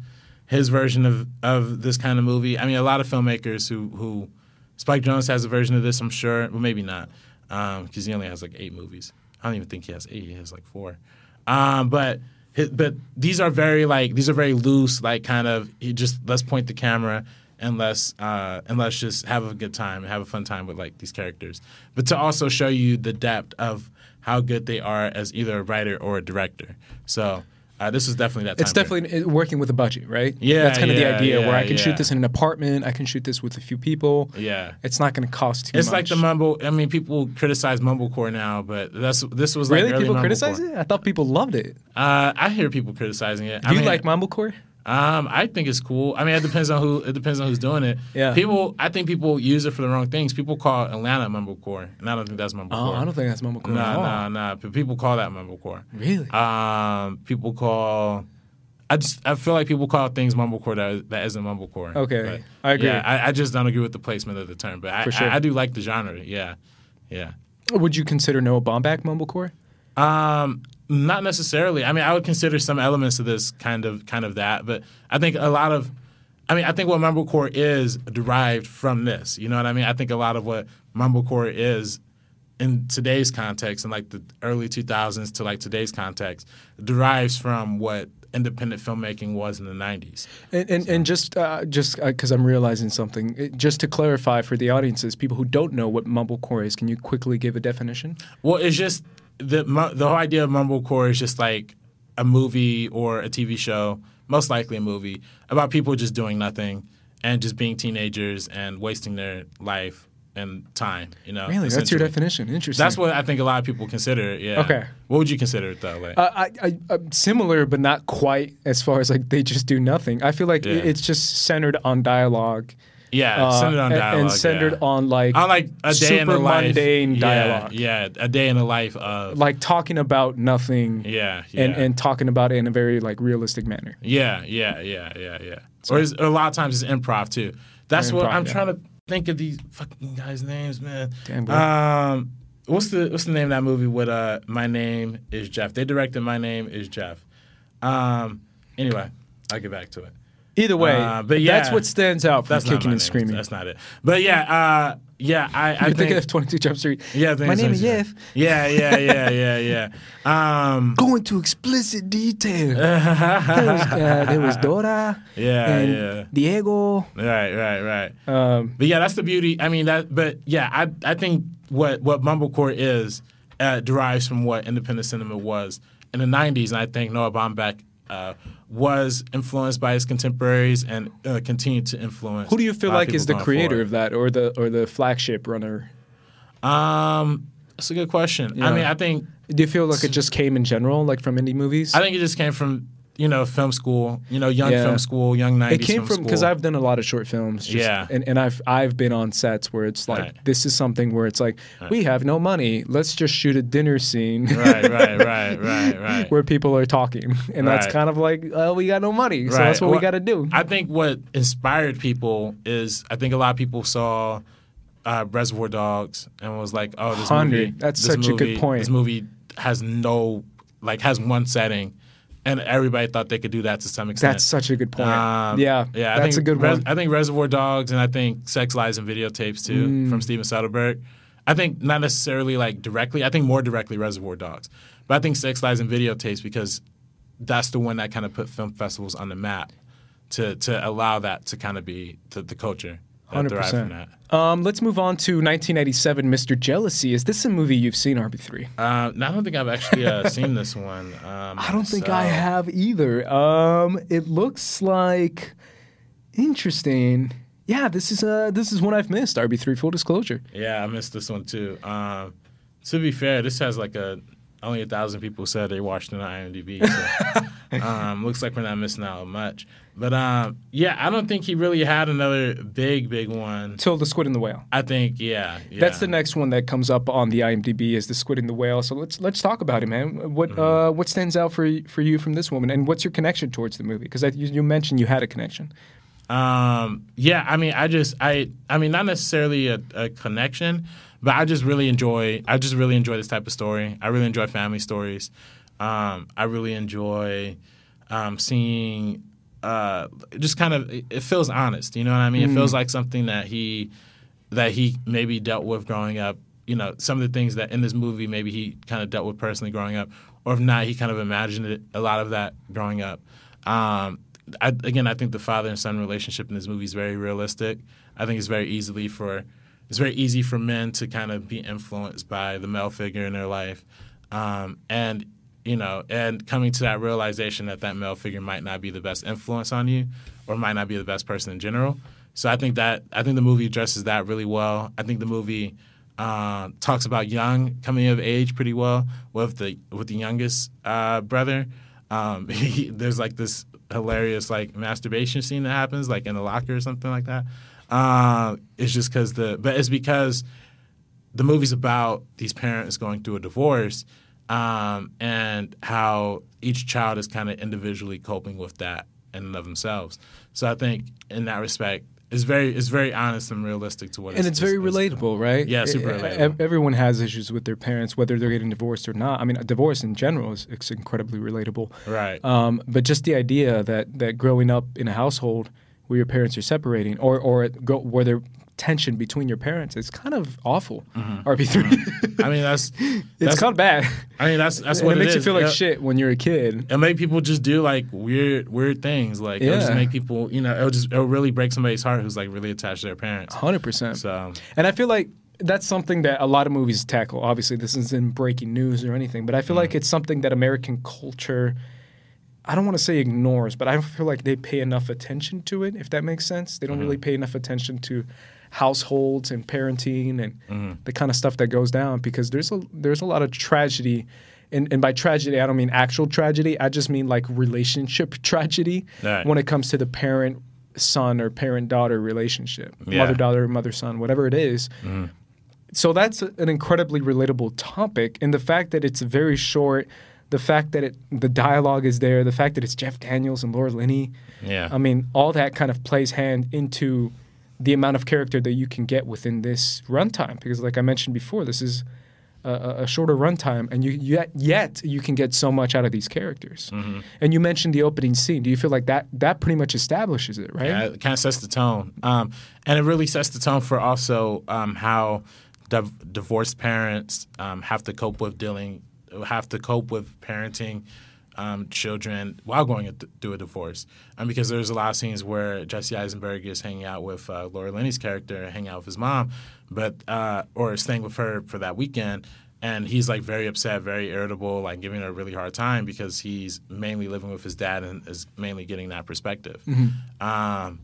Speaker 2: his version of of this kind of movie. I mean, a lot of filmmakers who who Spike Jonze has a version of this. I'm sure, well, maybe not, because he only has like eight movies. I don't even think he has eight. He has like four. Um, but but these are very like these are very loose, like kind of just let's point the camera and let's uh, and let's just have a good time and have a fun time with like these characters. But to also show you the depth of how good they are as either a writer or a director. So uh, this is definitely that. Time
Speaker 1: It's definitely working with a budget, right?
Speaker 2: Yeah,
Speaker 1: that's kind of the
Speaker 2: yeah,
Speaker 1: idea. where I
Speaker 2: yeah,
Speaker 1: can shoot this in an apartment. I can shoot this with a few people.
Speaker 2: Yeah.
Speaker 1: It's not going to cost too much.
Speaker 2: It's
Speaker 1: much.
Speaker 2: like the mumble. I mean, people criticize mumblecore now, but that's this was like
Speaker 1: really
Speaker 2: early
Speaker 1: people
Speaker 2: mumblecore.
Speaker 1: criticize it. I thought people loved it.
Speaker 2: Uh, I hear people criticizing it.
Speaker 1: Do
Speaker 2: I
Speaker 1: you
Speaker 2: mean,
Speaker 1: like mumblecore?
Speaker 2: Um, I think it's cool. I mean, it depends on who. It depends on who's doing it.
Speaker 1: Yeah.
Speaker 2: People, I think people use it for the wrong things. People call Atlanta mumblecore, and I don't think that's mumblecore.
Speaker 1: Oh, I don't think that's mumblecore at
Speaker 2: Nah,
Speaker 1: all.
Speaker 2: nah, nah. People call that mumblecore.
Speaker 1: Really?
Speaker 2: Um, people call. I just I feel like people call things mumblecore that that isn't mumblecore.
Speaker 1: Okay,
Speaker 2: But,
Speaker 1: I agree.
Speaker 2: Yeah, I, I just don't agree with the placement of the term, but I,
Speaker 1: For sure.
Speaker 2: I, I do like the genre. Yeah, yeah.
Speaker 1: Would you consider Noah Baumbach mumblecore?
Speaker 2: Um, not necessarily. I mean, I would consider some elements of this kind of kind of that, but I think a lot of, I mean, I think what mumblecore is derived from this. You know what I mean? I think a lot of what mumblecore is in today's context, in like the early 2000s to like today's context, derives from what independent filmmaking was in the 90s.
Speaker 1: And and, and just uh, just because I'm realizing something, it, just to clarify for the audiences, people who don't know what mumblecore is, can you quickly give a definition?
Speaker 2: Well, it's just the the whole idea of mumblecore is just like a movie or a TV show, most likely a movie about people just doing nothing and just being teenagers and wasting their life and time. You know,
Speaker 1: Really, that's your definition. Interesting.
Speaker 2: That's what I think a lot of people consider it. Yeah.
Speaker 1: Okay.
Speaker 2: What would you consider it though? Like,
Speaker 1: Uh, I, I, uh, similar, but not quite as far as like they just do nothing. I feel like
Speaker 2: Yeah.
Speaker 1: it- it's just centered on dialogue.
Speaker 2: Yeah,
Speaker 1: uh,
Speaker 2: centered on dialogue
Speaker 1: and centered
Speaker 2: yeah.
Speaker 1: on like
Speaker 2: on like a day in the
Speaker 1: super
Speaker 2: life.
Speaker 1: mundane
Speaker 2: yeah,
Speaker 1: dialogue.
Speaker 2: Yeah, a day in the life of.
Speaker 1: like talking about nothing.
Speaker 2: yeah, yeah.
Speaker 1: And, and talking about it in a very like realistic manner.
Speaker 2: Yeah, yeah, yeah, yeah, yeah. Or it's, a lot of times it's improv too. That's what I'm
Speaker 1: yeah.
Speaker 2: trying to think of these fucking guys' names, man.
Speaker 1: Damn, bro.
Speaker 2: Um, what's the what's the name of that movie with uh My Name is Jeff? They directed My Name is Jeff. Um, anyway, I'll get back to it.
Speaker 1: Either way,
Speaker 2: Uh, but
Speaker 1: that's what stands out from
Speaker 2: That's
Speaker 1: kicking and
Speaker 2: name.
Speaker 1: screaming.
Speaker 2: That's not it. But yeah, uh, yeah, I, I think
Speaker 1: of 22 Jump Street.
Speaker 2: yeah,
Speaker 1: My name is
Speaker 2: 22.
Speaker 1: Jeff.
Speaker 2: Yeah, yeah, yeah, yeah, yeah. <laughs> Um,
Speaker 1: Go into explicit detail. <laughs> there, was, uh, <laughs> there was Dora
Speaker 2: yeah,
Speaker 1: and
Speaker 2: yeah.
Speaker 1: Diego.
Speaker 2: Right, right, right.
Speaker 1: Um,
Speaker 2: But yeah, that's the beauty. I mean that. But yeah, I I think what what mumblecore is uh, derives from what independent cinema was in the '90s, and I think Noah Baumbach uh, was influenced by his contemporaries and uh, continued to influence.
Speaker 1: who do you feel
Speaker 2: a lot of
Speaker 1: like is the creator
Speaker 2: forward.
Speaker 1: of that, or the or the flagship runner?
Speaker 2: Um, that's a good question.
Speaker 1: Yeah.
Speaker 2: I mean, I think
Speaker 1: Do you feel like it just came in general, like from indie movies?
Speaker 2: I think it just came from you know film school, you know, young
Speaker 1: Yeah.
Speaker 2: film school, young '90s.
Speaker 1: it came from because. I've done a lot of short films. just-
Speaker 2: Yeah.
Speaker 1: and, and I've I've been on sets where it's like
Speaker 2: Right.
Speaker 1: this is something where it's like we have no money. Let's just shoot a dinner scene.
Speaker 2: right, right, <laughs> right, right, right.
Speaker 1: where people are talking, and that's kind of like, oh, we got no money, so
Speaker 2: Right.
Speaker 1: that's what we got to do.
Speaker 2: I think what inspired people is I think a lot of people saw uh, Reservoir Dogs and was like, "Oh, this
Speaker 1: Hundred.
Speaker 2: movie."
Speaker 1: That's such a good point.
Speaker 2: This movie has no, like, has one setting, and everybody thought they could do that to some extent.
Speaker 1: That's such a good point.
Speaker 2: Um,
Speaker 1: yeah,
Speaker 2: yeah, I
Speaker 1: that's
Speaker 2: think
Speaker 1: a good
Speaker 2: Res-
Speaker 1: one.
Speaker 2: I think Reservoir Dogs and I think Sex Lies and Videotapes too
Speaker 1: Mm.
Speaker 2: from Steven Soderbergh. I think not necessarily like directly. I think more directly Reservoir Dogs, but I think Sex Lies and Videotapes because that's the one that kind of put film festivals on the map to to allow that to kind of be to the culture that
Speaker 1: Hundred
Speaker 2: derived from that.
Speaker 1: Um, let's move on to 1987, Mr. Jealousy. Is this a movie you've seen, RB3?
Speaker 2: Uh, I don't think I've actually uh, <laughs> seen this one. Um,
Speaker 1: I don't think I have either. Um, it looks like interesting. Yeah, this is uh this is one I've missed. RB3 full disclosure.
Speaker 2: Yeah, I missed this one too. Um, to be fair, this has like a only a thousand people said they watched it on IMDb. So, <laughs> um, looks like we're not missing out on much. But um, yeah, I don't think he really had another big, big one.
Speaker 1: Till the Squid and the Whale.
Speaker 2: I think yeah, yeah.
Speaker 1: That's the next one that comes up on the IMDb is the Squid and the Whale. So let's let's talk about it, man. What
Speaker 2: Mm-hmm.
Speaker 1: uh what stands out for for you from this woman, and what's your connection towards the movie? Because you, you mentioned you had a connection.
Speaker 2: Um, yeah, I mean, I just, I, I mean, not necessarily a, a connection, but I just really enjoy, I just really enjoy this type of story. I really enjoy family stories. Um, I really enjoy um, seeing, uh, just kind of, it, feels honest. You know what I mean? It feels like something that he, that he maybe dealt with growing up. You know, some of the things that in this movie maybe he kind of dealt with personally growing up, or if not, he kind of imagined it, a lot of that growing up. Um, I, again, I think the father and son relationship in this movie is very realistic. I think it's very easily for it's very easy for men to kind of be influenced by the male figure in their life, um, and you know, and coming to that realization that that male figure might not be the best influence on you, or might not be the best person in general. So I think that I think the movie addresses that really well. I think the movie uh, talks about young coming of age pretty well with the with the youngest uh, brother. Um, <laughs> he, there's like this hilarious like masturbation scene that happens like in the locker or something like that. Uh, it's just because the but it's because the movie's about these parents going through a divorce um, and how each child is kind of individually coping with that in and of themselves. So I think in that respect, it's very it's very honest and realistic to what
Speaker 1: and it's very
Speaker 2: it's- it's-
Speaker 1: relatable, right?
Speaker 2: Yeah, super
Speaker 1: e-
Speaker 2: relatable.
Speaker 1: Everyone has issues with their parents, whether they're getting divorced or not. I mean, a divorce in general is it's incredibly relatable.
Speaker 2: Right.
Speaker 1: Um, but just the idea that that growing up in a household where your parents are separating, or or it go, where there tension between your parents, is kind of awful. Mm-hmm. RB 3 mm-hmm.
Speaker 2: I mean that's <laughs>
Speaker 1: it's
Speaker 2: that's
Speaker 1: kind of bad.
Speaker 2: I mean that's that's what
Speaker 1: it makes you feel like
Speaker 2: Yeah.
Speaker 1: shit when you're a kid.
Speaker 2: It'll make people just do like weird weird things. Like it'll just make people you know it'll just it'll really break somebody's heart who's like really attached to their parents.
Speaker 1: Hundred percent.
Speaker 2: So
Speaker 1: And I feel like that's something that a lot of movies tackle. Obviously, this isn't breaking news or anything, but I feel mm-hmm. like it's something that American culture, I don't want to say ignores, but I feel like they pay enough attention to it, if that makes sense. They don't really pay enough attention to households and parenting and
Speaker 2: Mm-hmm.
Speaker 1: the kind of stuff that goes down because there's a there's a lot of tragedy. And, and by tragedy, I don't mean actual tragedy. I just mean like relationship <laughs> tragedy
Speaker 2: Right.
Speaker 1: when it comes to the parent son or parent daughter relationship,
Speaker 2: Yeah. Mm-hmm.
Speaker 1: mother daughter, mother son, whatever it is. So that's an incredibly relatable topic, and the fact that it's very short, the fact that it the dialogue is there, the fact that it's Jeff Daniels and Laura Linney.
Speaker 2: Yeah.
Speaker 1: I mean, all that kind of plays hand into the amount of character that you can get within this runtime. Because, like I mentioned before, this is a, a shorter runtime, and you yet yet you can get so much out of these characters.
Speaker 2: Mm-hmm.
Speaker 1: And you mentioned the opening scene. Do you feel like that that pretty much establishes it, right?
Speaker 2: Yeah, it kind of sets the tone, um, and it really sets the tone for also um, how div- divorced parents um, have to cope with dealing, have to cope with parenting um, children while going through a divorce. Um, because there's a lot of scenes where Jesse Eisenberg is hanging out with uh, Laura Linney's character, hanging out with his mom, but uh, or staying with her for that weekend. And he's like very upset, very irritable, like giving her a really hard time because he's mainly living with his dad and is mainly getting that perspective. Um,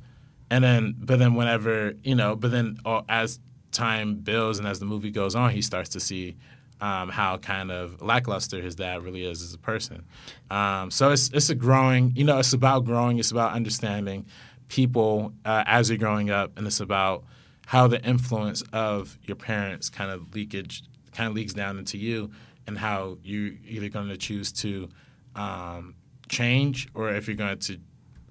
Speaker 2: and then, but then whenever you know, but then uh, as time builds and as the movie goes on, he starts to see um, how kind of lackluster his dad really is as a person. Um, so it's it's a growing, you know, it's about growing. It's about understanding people uh, as you're growing up, and it's about how the influence of your parents kind of leakage kind of leaks down into you, and how you either going to choose to um, change or if you're going to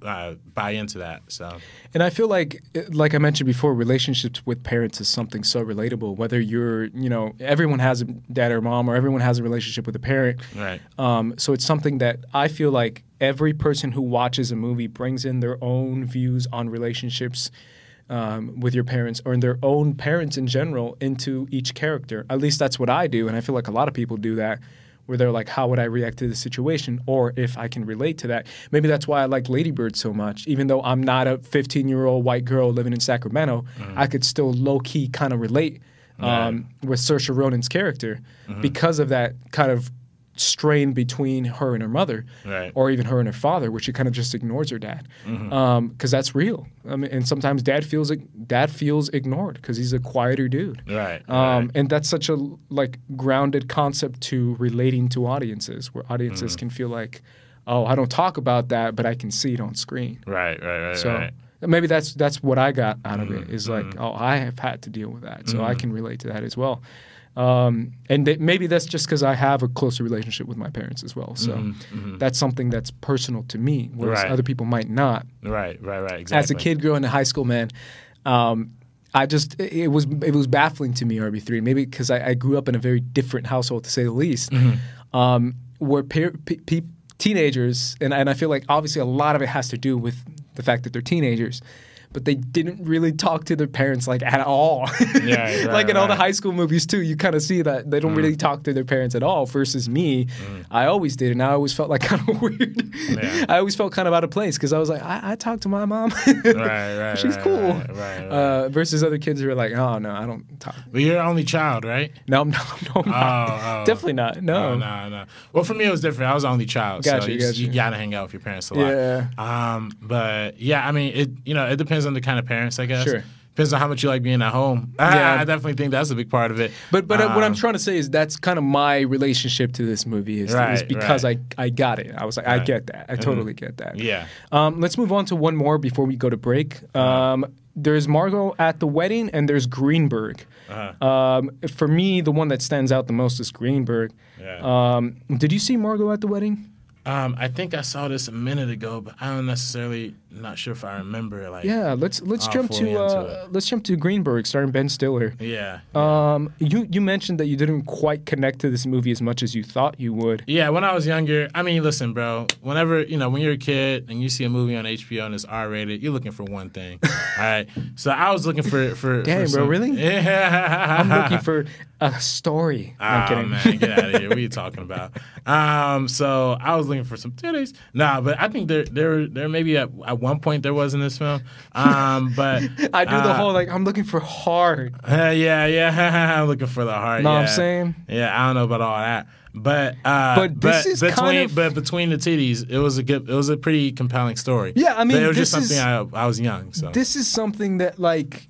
Speaker 2: uh, buy into that. So
Speaker 1: And I feel like, like I mentioned before, relationships with parents is something so relatable. Whether you're, you know, everyone has a dad or mom, or everyone has a relationship with a parent.
Speaker 2: right,
Speaker 1: Um, so it's something that I feel like every person who watches a movie brings in their own views on relationships um, with your parents or in their own parents in general into each character. At least that's what I do, and I feel like a lot of people do that. Where they're like, how would I react to this situation, or if I can relate to that. Maybe that's why I like Lady Bird so much. Even though I'm not a 15 year old white girl living in Sacramento, I could still low key kind of relate um, with Saoirse Ronan's character because of that kind of strain between her and her mother,
Speaker 2: Right.
Speaker 1: or even her and her father, where she kind of just ignores her dad, because
Speaker 2: Mm-hmm.
Speaker 1: that's real. I mean, and sometimes dad feels dad feels ignored because he's a quieter dude.
Speaker 2: right,
Speaker 1: Um,
Speaker 2: right.
Speaker 1: And that's such a like grounded concept to relating to audiences, where audiences
Speaker 2: Mm-hmm.
Speaker 1: can feel like, oh, I don't talk about that, but I can see it on screen.
Speaker 2: right, right, right,
Speaker 1: So
Speaker 2: right.
Speaker 1: maybe that's that's what I got out of
Speaker 2: Mm-hmm.
Speaker 1: it is like, oh, I have had to deal with that, so I can relate to that as well. Um, and th- maybe that's just because I have a closer relationship with my parents as well. So that's something that's personal to me, whereas
Speaker 2: Mm-hmm. Right.
Speaker 1: other people might not.
Speaker 2: Right, right, right. Exactly.
Speaker 1: As a kid growing in high school, man, um, I just it was it was baffling to me RB three. Maybe because I, I grew up in a very different household to say the least, um, where pe- pe- teenagers and and I feel like obviously a lot of it has to do with the fact that they're teenagers. But they didn't really talk to their parents like at all. <laughs>
Speaker 2: Yeah, <laughs> right,
Speaker 1: like in all the high school movies too, you kind of see that they don't really talk to their parents at all. Versus me, I always did, and I always felt like <laughs> kind of weird.
Speaker 2: Yeah.
Speaker 1: I always felt kind of out of place because I was like, I, I talk to my mom.
Speaker 2: Right, right.
Speaker 1: She's
Speaker 2: right,
Speaker 1: cool.
Speaker 2: Right.
Speaker 1: Uh, versus other kids who are like, oh no, I don't talk.
Speaker 2: but you're only child, right?
Speaker 1: No, no, no, I'm not.
Speaker 2: Oh, oh.
Speaker 1: definitely not. No.
Speaker 2: Oh, no, no. Well, for me, it was different. I was the only child, so you,
Speaker 1: gotcha.
Speaker 2: you gotta hang out with your parents a lot.
Speaker 1: Yeah.
Speaker 2: Um, but yeah, I mean, it. You know, it depends on the kind of parents, I guess.
Speaker 1: Sure.
Speaker 2: Depends on how much you like being at home. <laughs> Ah,
Speaker 1: Yeah.
Speaker 2: I definitely think that's a big part of it.
Speaker 1: But but uh, what I'm
Speaker 2: Um,
Speaker 1: trying to say is that's kind of my relationship to this movie is, is because
Speaker 2: right.
Speaker 1: I I got it. I was like, I get that. I totally get that.
Speaker 2: Yeah.
Speaker 1: Um, let's move on to one more before we go to break. Um, there's Margot at the wedding, and there's Greenberg.
Speaker 2: Uh-huh.
Speaker 1: Um, for me, the one that stands out the most is Greenberg.
Speaker 2: Yeah.
Speaker 1: Um, did you see Margot at the wedding?
Speaker 2: Um, I think I saw this a minute ago, but I don't necessarily not sure if I remember. Like,
Speaker 1: Yeah, let's let's jump to uh, let's jump to Greenberg, starring Ben Stiller.
Speaker 2: yeah,
Speaker 1: Um, you you mentioned that you didn't quite connect to this movie as much as you thought you would.
Speaker 2: yeah. When I was younger, I mean, listen, bro. Whenever you know, when you're a kid and you see a movie on HBO and it's R-rated, you're looking for one thing. <laughs> all right. So I was looking for for.
Speaker 1: Damn,
Speaker 2: for
Speaker 1: bro,
Speaker 2: some-
Speaker 1: really? <laughs>
Speaker 2: Yeah.
Speaker 1: I'm looking for a story. I'm
Speaker 2: Oh
Speaker 1: kidding.
Speaker 2: man, get out of here! What are you talking about? <laughs> Um, so I was looking for some titties. Nah, but I think there, there, there maybe at, at one point there was in this film. Um, <laughs> but
Speaker 1: I do the
Speaker 2: uh,
Speaker 1: whole like I'm looking for hard.
Speaker 2: Uh, <laughs> yeah, yeah. <laughs> I'm looking for the heart.
Speaker 1: Know what
Speaker 2: yeah.
Speaker 1: I'm saying?
Speaker 2: Yeah, I don't know about all that. But uh,
Speaker 1: But this is
Speaker 2: between
Speaker 1: kind of-
Speaker 2: but between the titties, it was a good, it was a pretty compelling story.
Speaker 1: Yeah, I mean,
Speaker 2: but it was just
Speaker 1: this is-
Speaker 2: something I, I was young, so
Speaker 1: This is something that like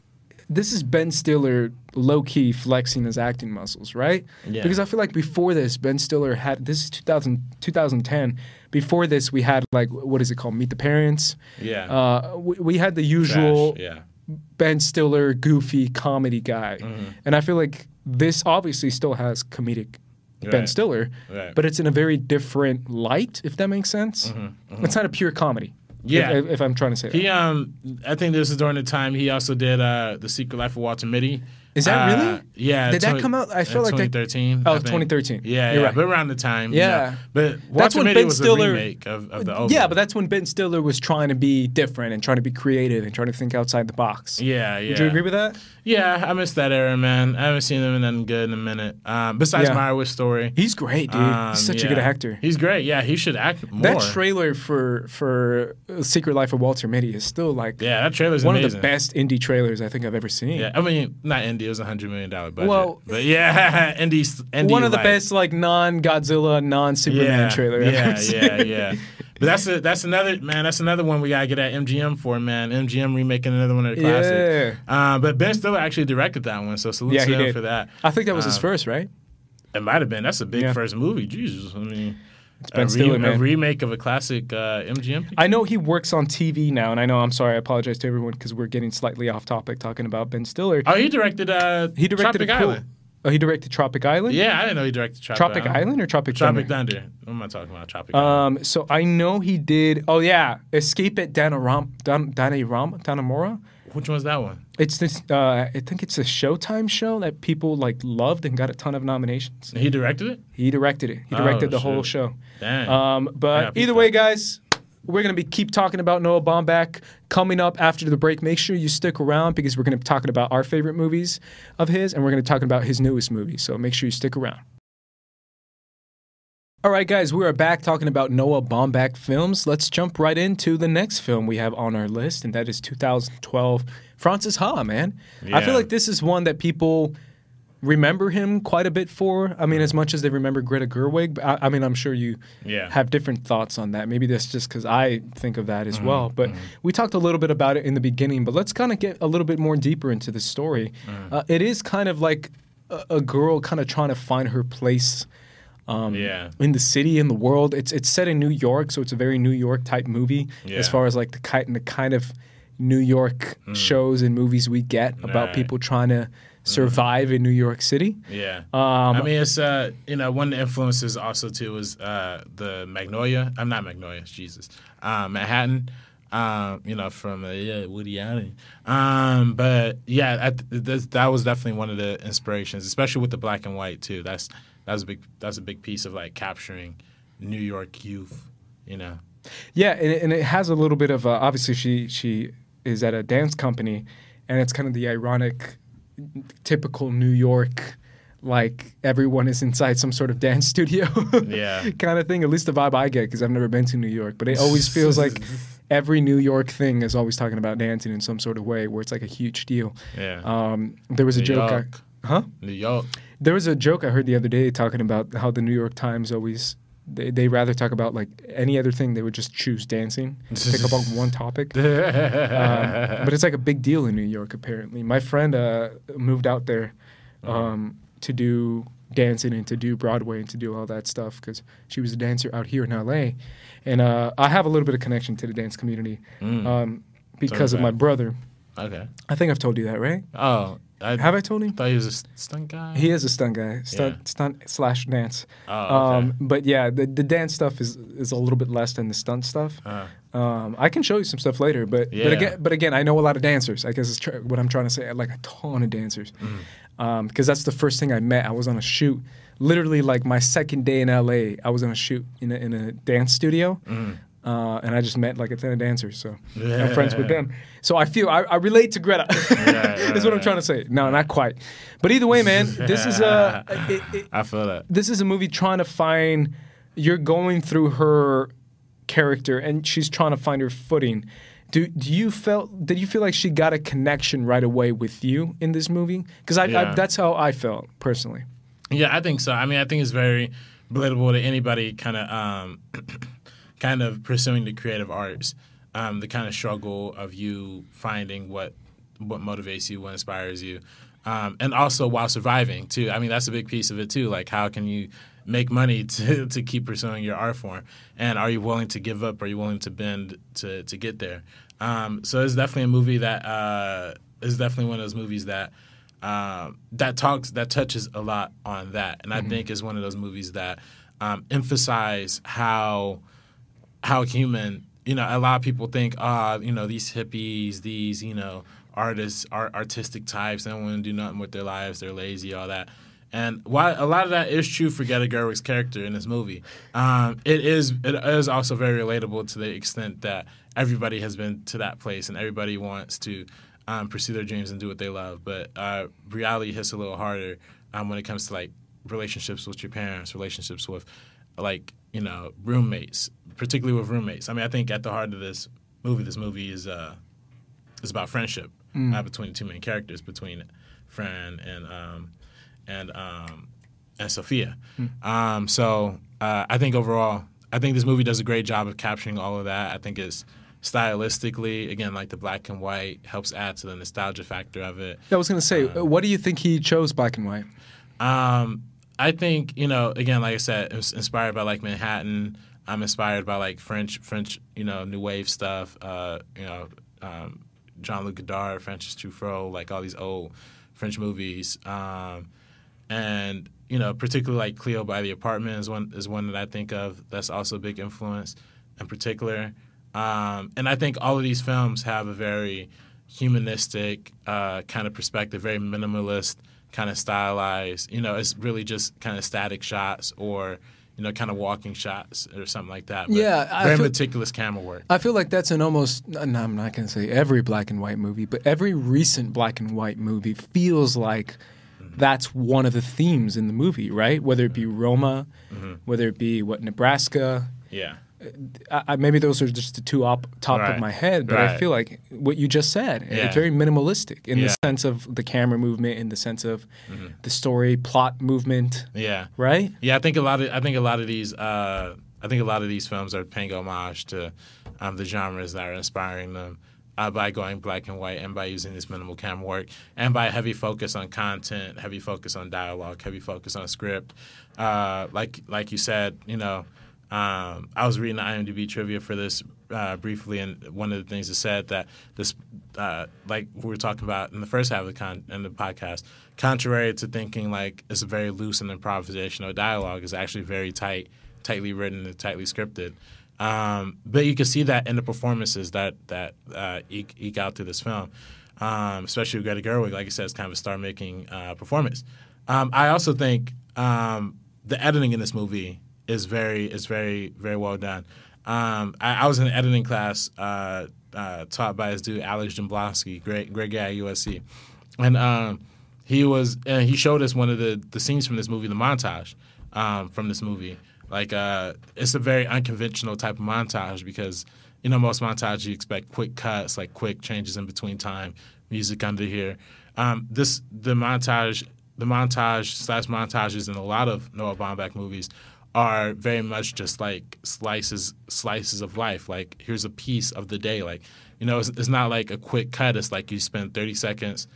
Speaker 1: this is Ben Stiller low key flexing his acting muscles, right?
Speaker 2: Yeah.
Speaker 1: Because I feel like before this, Ben Stiller had this is 2000, 2010. Before this, we had like what is it called? Meet the Parents.
Speaker 2: Yeah.
Speaker 1: Uh, we, we had the usual
Speaker 2: Trash, yeah.
Speaker 1: Ben Stiller goofy comedy guy,
Speaker 2: Mm-hmm.
Speaker 1: and I feel like this obviously still has comedic Ben
Speaker 2: Right.
Speaker 1: Stiller,
Speaker 2: Right.
Speaker 1: but it's in a very different light, if that makes sense. It's not a pure comedy.
Speaker 2: Yeah.
Speaker 1: if, if I'm trying to say that.
Speaker 2: He um I think this is during the time he also did uh The Secret Life of Walter Mitty.
Speaker 1: Is that
Speaker 2: Uh,
Speaker 1: really?
Speaker 2: Yeah.
Speaker 1: Did that come out? I feel like that-
Speaker 2: 2013.
Speaker 1: Oh, 2013.
Speaker 2: Yeah,
Speaker 1: You're
Speaker 2: yeah.
Speaker 1: right.
Speaker 2: But around the time.
Speaker 1: Yeah.
Speaker 2: know. But
Speaker 1: That's when
Speaker 2: Mitty
Speaker 1: Ben Stiller-
Speaker 2: of, of the
Speaker 1: Yeah, but that's when Ben Stiller was trying to be different and trying to be creative and trying to think outside the box.
Speaker 2: Yeah, yeah.
Speaker 1: Do you agree with that?
Speaker 2: Yeah, I miss that era, man. I haven't seen him in nothing good in a minute. Um, besides
Speaker 1: Yeah.
Speaker 2: Meyerowitz story.
Speaker 1: He's great, dude.
Speaker 2: Um,
Speaker 1: He's such a good actor.
Speaker 2: He's great. Yeah, he should act more.
Speaker 1: That trailer for for Secret Life of Walter Mitty is still like
Speaker 2: yeah, that trailer's
Speaker 1: one
Speaker 2: amazing.
Speaker 1: of the best indie trailers I think I've ever seen.
Speaker 2: Yeah, I mean, not indie. It was a hundred million dollar budget.
Speaker 1: Well-
Speaker 2: but yeah, <laughs> indie. indie
Speaker 1: one of the
Speaker 2: like-
Speaker 1: best like non Godzilla, non Superman trailer. I've
Speaker 2: Yeah,
Speaker 1: ever seen.
Speaker 2: yeah, yeah. But that's a, that's another man. That's another one we gotta get at MGM for, man. MGM remaking another one of the classics. Uh, but Ben Stiller actually directed that one, so salute
Speaker 1: Yeah,
Speaker 2: to him for that.
Speaker 1: I think that was his
Speaker 2: Um,
Speaker 1: first, right?
Speaker 2: It might have been. That's a big
Speaker 1: Yeah.
Speaker 2: first movie. Jesus, I mean,
Speaker 1: Ben
Speaker 2: a, re-
Speaker 1: Stiller,
Speaker 2: a remake of a classic uh, MGM.
Speaker 1: I know he works on TV now, and I know I'm sorry. I apologize to everyone because we're getting slightly off topic talking about Ben Stiller.
Speaker 2: oh, he directed. Uh,
Speaker 1: he directed
Speaker 2: Tropic
Speaker 1: a cool.
Speaker 2: Island.
Speaker 1: Oh, he directed Tropic Island.
Speaker 2: Yeah, I didn't know he directed Tropic,
Speaker 1: Tropic Island or Tropic
Speaker 2: Tropic
Speaker 1: Thunder?
Speaker 2: What am I talking about? Tropic Island.
Speaker 1: Um, so I know he did. Oh yeah, Escape at Danaram, Dan, Dannemora.
Speaker 2: Which one's that one?
Speaker 1: It's this. Uh, I think it's a Showtime show that people like loved and got a ton of nominations.
Speaker 2: He directed it.
Speaker 1: He directed it. He
Speaker 2: Oh,
Speaker 1: directed the whole show.
Speaker 2: Dang.
Speaker 1: Um, but either way, guys, we're gonna be keep talking about Noah Baumbach coming up after the break. Make sure you stick around because we're gonna be talking about our favorite movies of his, and we're gonna be talking about his newest movie. So make sure you stick around. All right, guys, we are back talking about Noah Baumbach films. Let's jump right into the next film we have on our list, and that is 2012 Frances Ha. Man, I feel like this is one that people remember him quite a bit for. I mean, as much as they remember Greta Gerwig. But I, I mean, I'm sure you
Speaker 2: Yeah.
Speaker 1: have different thoughts on that. Maybe that's just because I think of that as
Speaker 2: Mm-hmm.
Speaker 1: well. But we talked a little bit about it in the beginning. But let's kind of get a little bit more deeper into the story.
Speaker 2: Mm.
Speaker 1: Uh, it is kind of like a, a girl kind of trying to find her place. Um,
Speaker 2: Yeah.
Speaker 1: in the city, in the world, it's it's set in New York, so it's a very New York type movie as far as like the kind the kind of New York shows and movies we get about
Speaker 2: Right.
Speaker 1: people trying to survive in New York City.
Speaker 2: Yeah.
Speaker 1: Um,
Speaker 2: I mean, it's uh, you know, one of the influences also too was uh, the Magnolia. I'm not Magnolia, Jesus, um, Manhattan. Um, you know, from uh, yeah, Woody Allen. Um, but yeah, I, th- that was definitely one of the inspirations, especially with the black and white too. That's that's a big that's a big piece of like capturing New York youth. You know.
Speaker 1: Yeah, and it, and it has a little bit of uh, obviously she she is at a dance company, and it's kind of the ironic, typical New York, like everyone is inside some sort of dance <laughs> studio,
Speaker 2: Yeah.
Speaker 1: kind of thing. At least the vibe I get because I've never been to New York, but it always <laughs> feels like every New York thing is always talking about dancing in some sort of way where it's like a huge deal.
Speaker 2: Yeah.
Speaker 1: Um, there was a
Speaker 2: New
Speaker 1: joke, I. huh?
Speaker 2: New York.
Speaker 1: There was a joke I heard the other day talking about how the New York Times always they they rather talk about like any other thing they would just choose dancing, pick up on <laughs> one topic. <laughs> Um, but it's like a big deal in New York apparently. My friend uh, moved out there um, to do dancing and to do Broadway and to do all that stuff because she was a dancer out here in LA, and uh, I have a little bit of connection to the dance community
Speaker 2: Mm.
Speaker 1: um, because of my brother.
Speaker 2: okay.
Speaker 1: I think I've told you that, right?
Speaker 2: Oh, I
Speaker 1: Have I told you?
Speaker 2: thought he was a stunt guy.
Speaker 1: He is a stunt guy, stunt,
Speaker 2: Yeah.
Speaker 1: stunt slash dance.
Speaker 2: Oh, okay.
Speaker 1: Um, but yeah, the, the dance stuff is is a little bit less than the stunt stuff.
Speaker 2: Uh,
Speaker 1: Um, I can show you some stuff later, but
Speaker 2: Yeah.
Speaker 1: but again, but again, I know a lot of dancers. I guess is tr- what I'm trying to say. I like a ton of dancers,
Speaker 2: Mm-hmm.
Speaker 1: because that's the first thing I met. I was on a shoot, literally like my second day in LA. I was on a shoot in a, in a dance studio,
Speaker 2: Mm.
Speaker 1: Uh, and I just met like a ton of dancers. So I'm friends with them. So I feel I, I relate to Greta.
Speaker 2: right,
Speaker 1: Is <laughs> what I'm trying to say. No, not quite. But either way, man, this is a. <laughs> It, it,
Speaker 2: I feel that.
Speaker 1: this is a movie trying to find you're going through her character and she's trying to find her footing do, do you felt did you feel like she got a connection right away with you in this movie because I, I that's how i felt personally
Speaker 2: Yeah, I think so. I mean, I think it's very relatable to anybody kind of um, <clears throat> kind of pursuing the creative arts. Um, the kind of struggle of you finding what what motivates you, what inspires you, um, and also while surviving too. I mean, that's a big piece of it too. Like, how can you make money <laughs> to to keep pursuing your art form, and are you willing to give up? Are you willing to bend to to get there? Um, so it's definitely a movie that uh, is definitely one of those movies that. Um, that talks that touches a lot on that, and I think is one of those movies that um, emphasize how how human. You know, a lot of people think, ah, you know, these hippies, these you know artists, art, artistic types, they don't want to do nothing with their lives, they're lazy, all that. And why a lot of that is true for Greta Gerwig's character in this movie. Um, it is it is also very relatable to the extent that everybody has been to that place and everybody wants to um, pursue their dreams and do what they love. But uh, reality hits a little harder um, when it comes to like relationships with your parents, relationships with like you know roommates, particularly with roommates. I mean, I think at the heart of this movie, this movie is uh, is about friendship uh, between the two main characters, between Fran and um, and um, and Sophia. Um, so uh, I think overall, I think this movie does a great job of capturing all of that. I think it's stylistically, again, like the black and white helps add to the nostalgia factor of it.
Speaker 1: Yeah, I was going to say, uh, what do you think he chose black and white?
Speaker 2: Um, I think you know, again, like I said, it was inspired by like Manhattan. I'm inspired by like French, French, you know, new wave stuff. Uh, you know, um, Jean Luc Godard, Francis Truffaut, like all these old French movies. Um, and you know, particularly like Cleo by the Apartment is one is one that I think of. That's also a big influence, in particular. Um, and I think all of these films have a very humanistic uh, kind of perspective, very minimalist, kind of stylized. You know, it's really just kind of static shots or you know, kind of walking shots or something like that. But
Speaker 1: Yeah, I
Speaker 2: very
Speaker 1: feel-
Speaker 2: meticulous camera work.
Speaker 1: I feel like that's an almost, no, I'm not going to say every black and white movie, but every recent black and white movie feels like mm-hmm. that's one of the themes in the movie, right? Whether it be mm-hmm. Roma, mm-hmm. whether it be what Nebraska.
Speaker 2: Yeah.
Speaker 1: I, I, maybe those are just the two up top
Speaker 2: Right.
Speaker 1: of my head, but I feel like what you just said,
Speaker 2: Yeah.
Speaker 1: it's very minimalistic in the sense of the camera movement, in the sense of the story plot movement,
Speaker 2: Yeah.
Speaker 1: right?
Speaker 2: Yeah, I think a lot of I think a lot of these uh, I think a lot of these films are paying homage to um, the genres that are inspiring them uh, by going black and white and by using this minimal camera work and by heavy focus on content, heavy focus on dialogue, heavy focus on script. Uh, like like you said, you know, um, I was reading the IMDb trivia for this uh, briefly, and one of the things it said that this, uh, like we were talking about in the first half of the con- in the podcast, contrary to thinking like it's a very loose and improvisational dialogue, is actually very tight, tightly written and tightly scripted. Um, but you can see that in the performances that that uh, eke, eke out through this film, um, especially with Greta Gerwig. Like I said, it's kind of a star-making uh, performance. Um, I also think um, the editing in this movie is very is very very well done. Um, I, I was in an editing class uh, uh, taught by this dude Alex Jamblaski, great great guy at USC, and um, he was and he showed us one of the the scenes from this movie, the montage um, from this movie. Like uh, it's a very unconventional type of montage because you know most montages you expect quick cuts, like quick changes in between time, music under here. Um, this the montage the montage slash montages in a lot of Noah Baumbach movies are very much just like slices slices of life. Like here's a piece of the day. Like you know, it's, it's not like a quick cut. It's like you spend 30 seconds,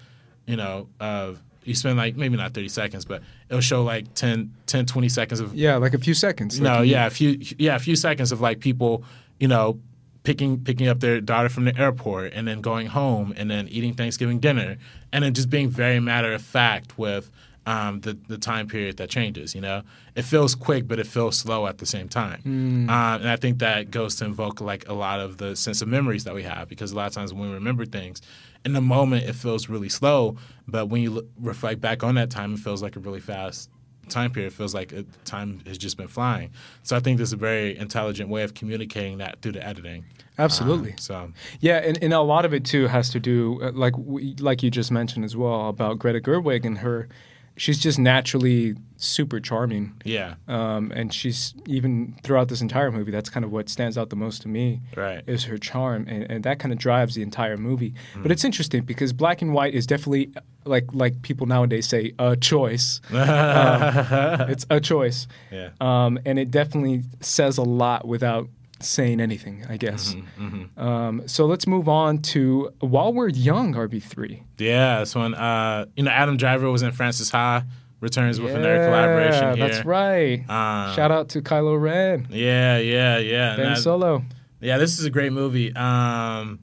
Speaker 2: you know, of you spend like maybe not 30 seconds, but it'll show like 10, 10 20 seconds of
Speaker 1: Yeah, like a few seconds.
Speaker 2: no,
Speaker 1: like
Speaker 2: yeah, a few yeah, a few seconds of like people, you know, picking picking up their daughter from the airport and then going home and then eating Thanksgiving dinner and then just being very matter of fact with um, the the time period that changes. You know, it feels quick, but it feels slow at the same time. Um, and I think that goes to invoke like a lot of the sense of memories that we have because a lot of times when we remember things, in the moment it feels really slow, but when you look, reflect back on that time, it feels like a really fast time period. It feels like it, time has just been flying. So I think there's a very intelligent way of communicating that through the editing.
Speaker 1: Absolutely.
Speaker 2: Um, so
Speaker 1: Yeah, and, and a lot of it too has to do, uh, like we, like you just mentioned as well, about Greta Gerwig and her. She's just naturally super charming,
Speaker 2: yeah,
Speaker 1: um, and she's even throughout this entire movie. That's kind of what stands out the most to me.
Speaker 2: Right.
Speaker 1: is her charm, and, and that kind of drives the entire movie.
Speaker 2: Mm.
Speaker 1: But it's interesting because black and white is definitely like like people nowadays say a choice. <laughs> Um, it's a choice,
Speaker 2: yeah,
Speaker 1: um, and it definitely says a lot without saying anything, I guess.
Speaker 2: Mm-hmm,
Speaker 1: Um, so let's move on to While We're Young, RB3.
Speaker 2: Yeah, this one. Uh, you know, Adam Driver was in Frances Ha. Returns with another collaboration here.
Speaker 1: That's right.
Speaker 2: Um,
Speaker 1: Shout out to Kylo Ren,
Speaker 2: Yeah, yeah, yeah.
Speaker 1: Ben
Speaker 2: that-
Speaker 1: Solo.
Speaker 2: Yeah, this is a great movie. Um,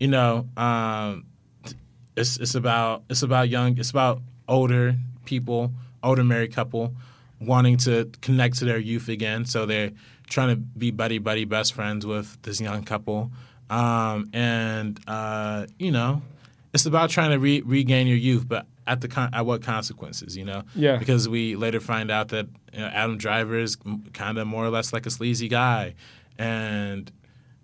Speaker 2: you know, um, it's it's about it's about young it's about older people, older married couple wanting to connect to their youth again. So they're trying to be buddy buddy best friends with this young couple, um, and uh, you know, it's about trying to re- regain your youth, but at the con- at what consequences? You know,
Speaker 1: Yeah.
Speaker 2: because we later find out that you know, Adam Driver is kind of more or less like a sleazy guy, and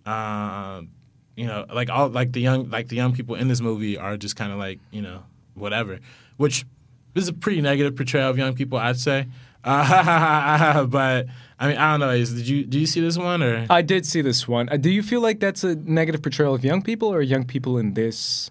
Speaker 2: um, you know, like all like the young like the young people in this movie are just kind of like you know whatever, which is a pretty negative portrayal of young people, I'd say. Uh, <laughs> but I mean, I don't know. Is did you do you see this one or?
Speaker 1: I did see this one. Uh, do you feel like that's a negative portrayal of young people or young people in this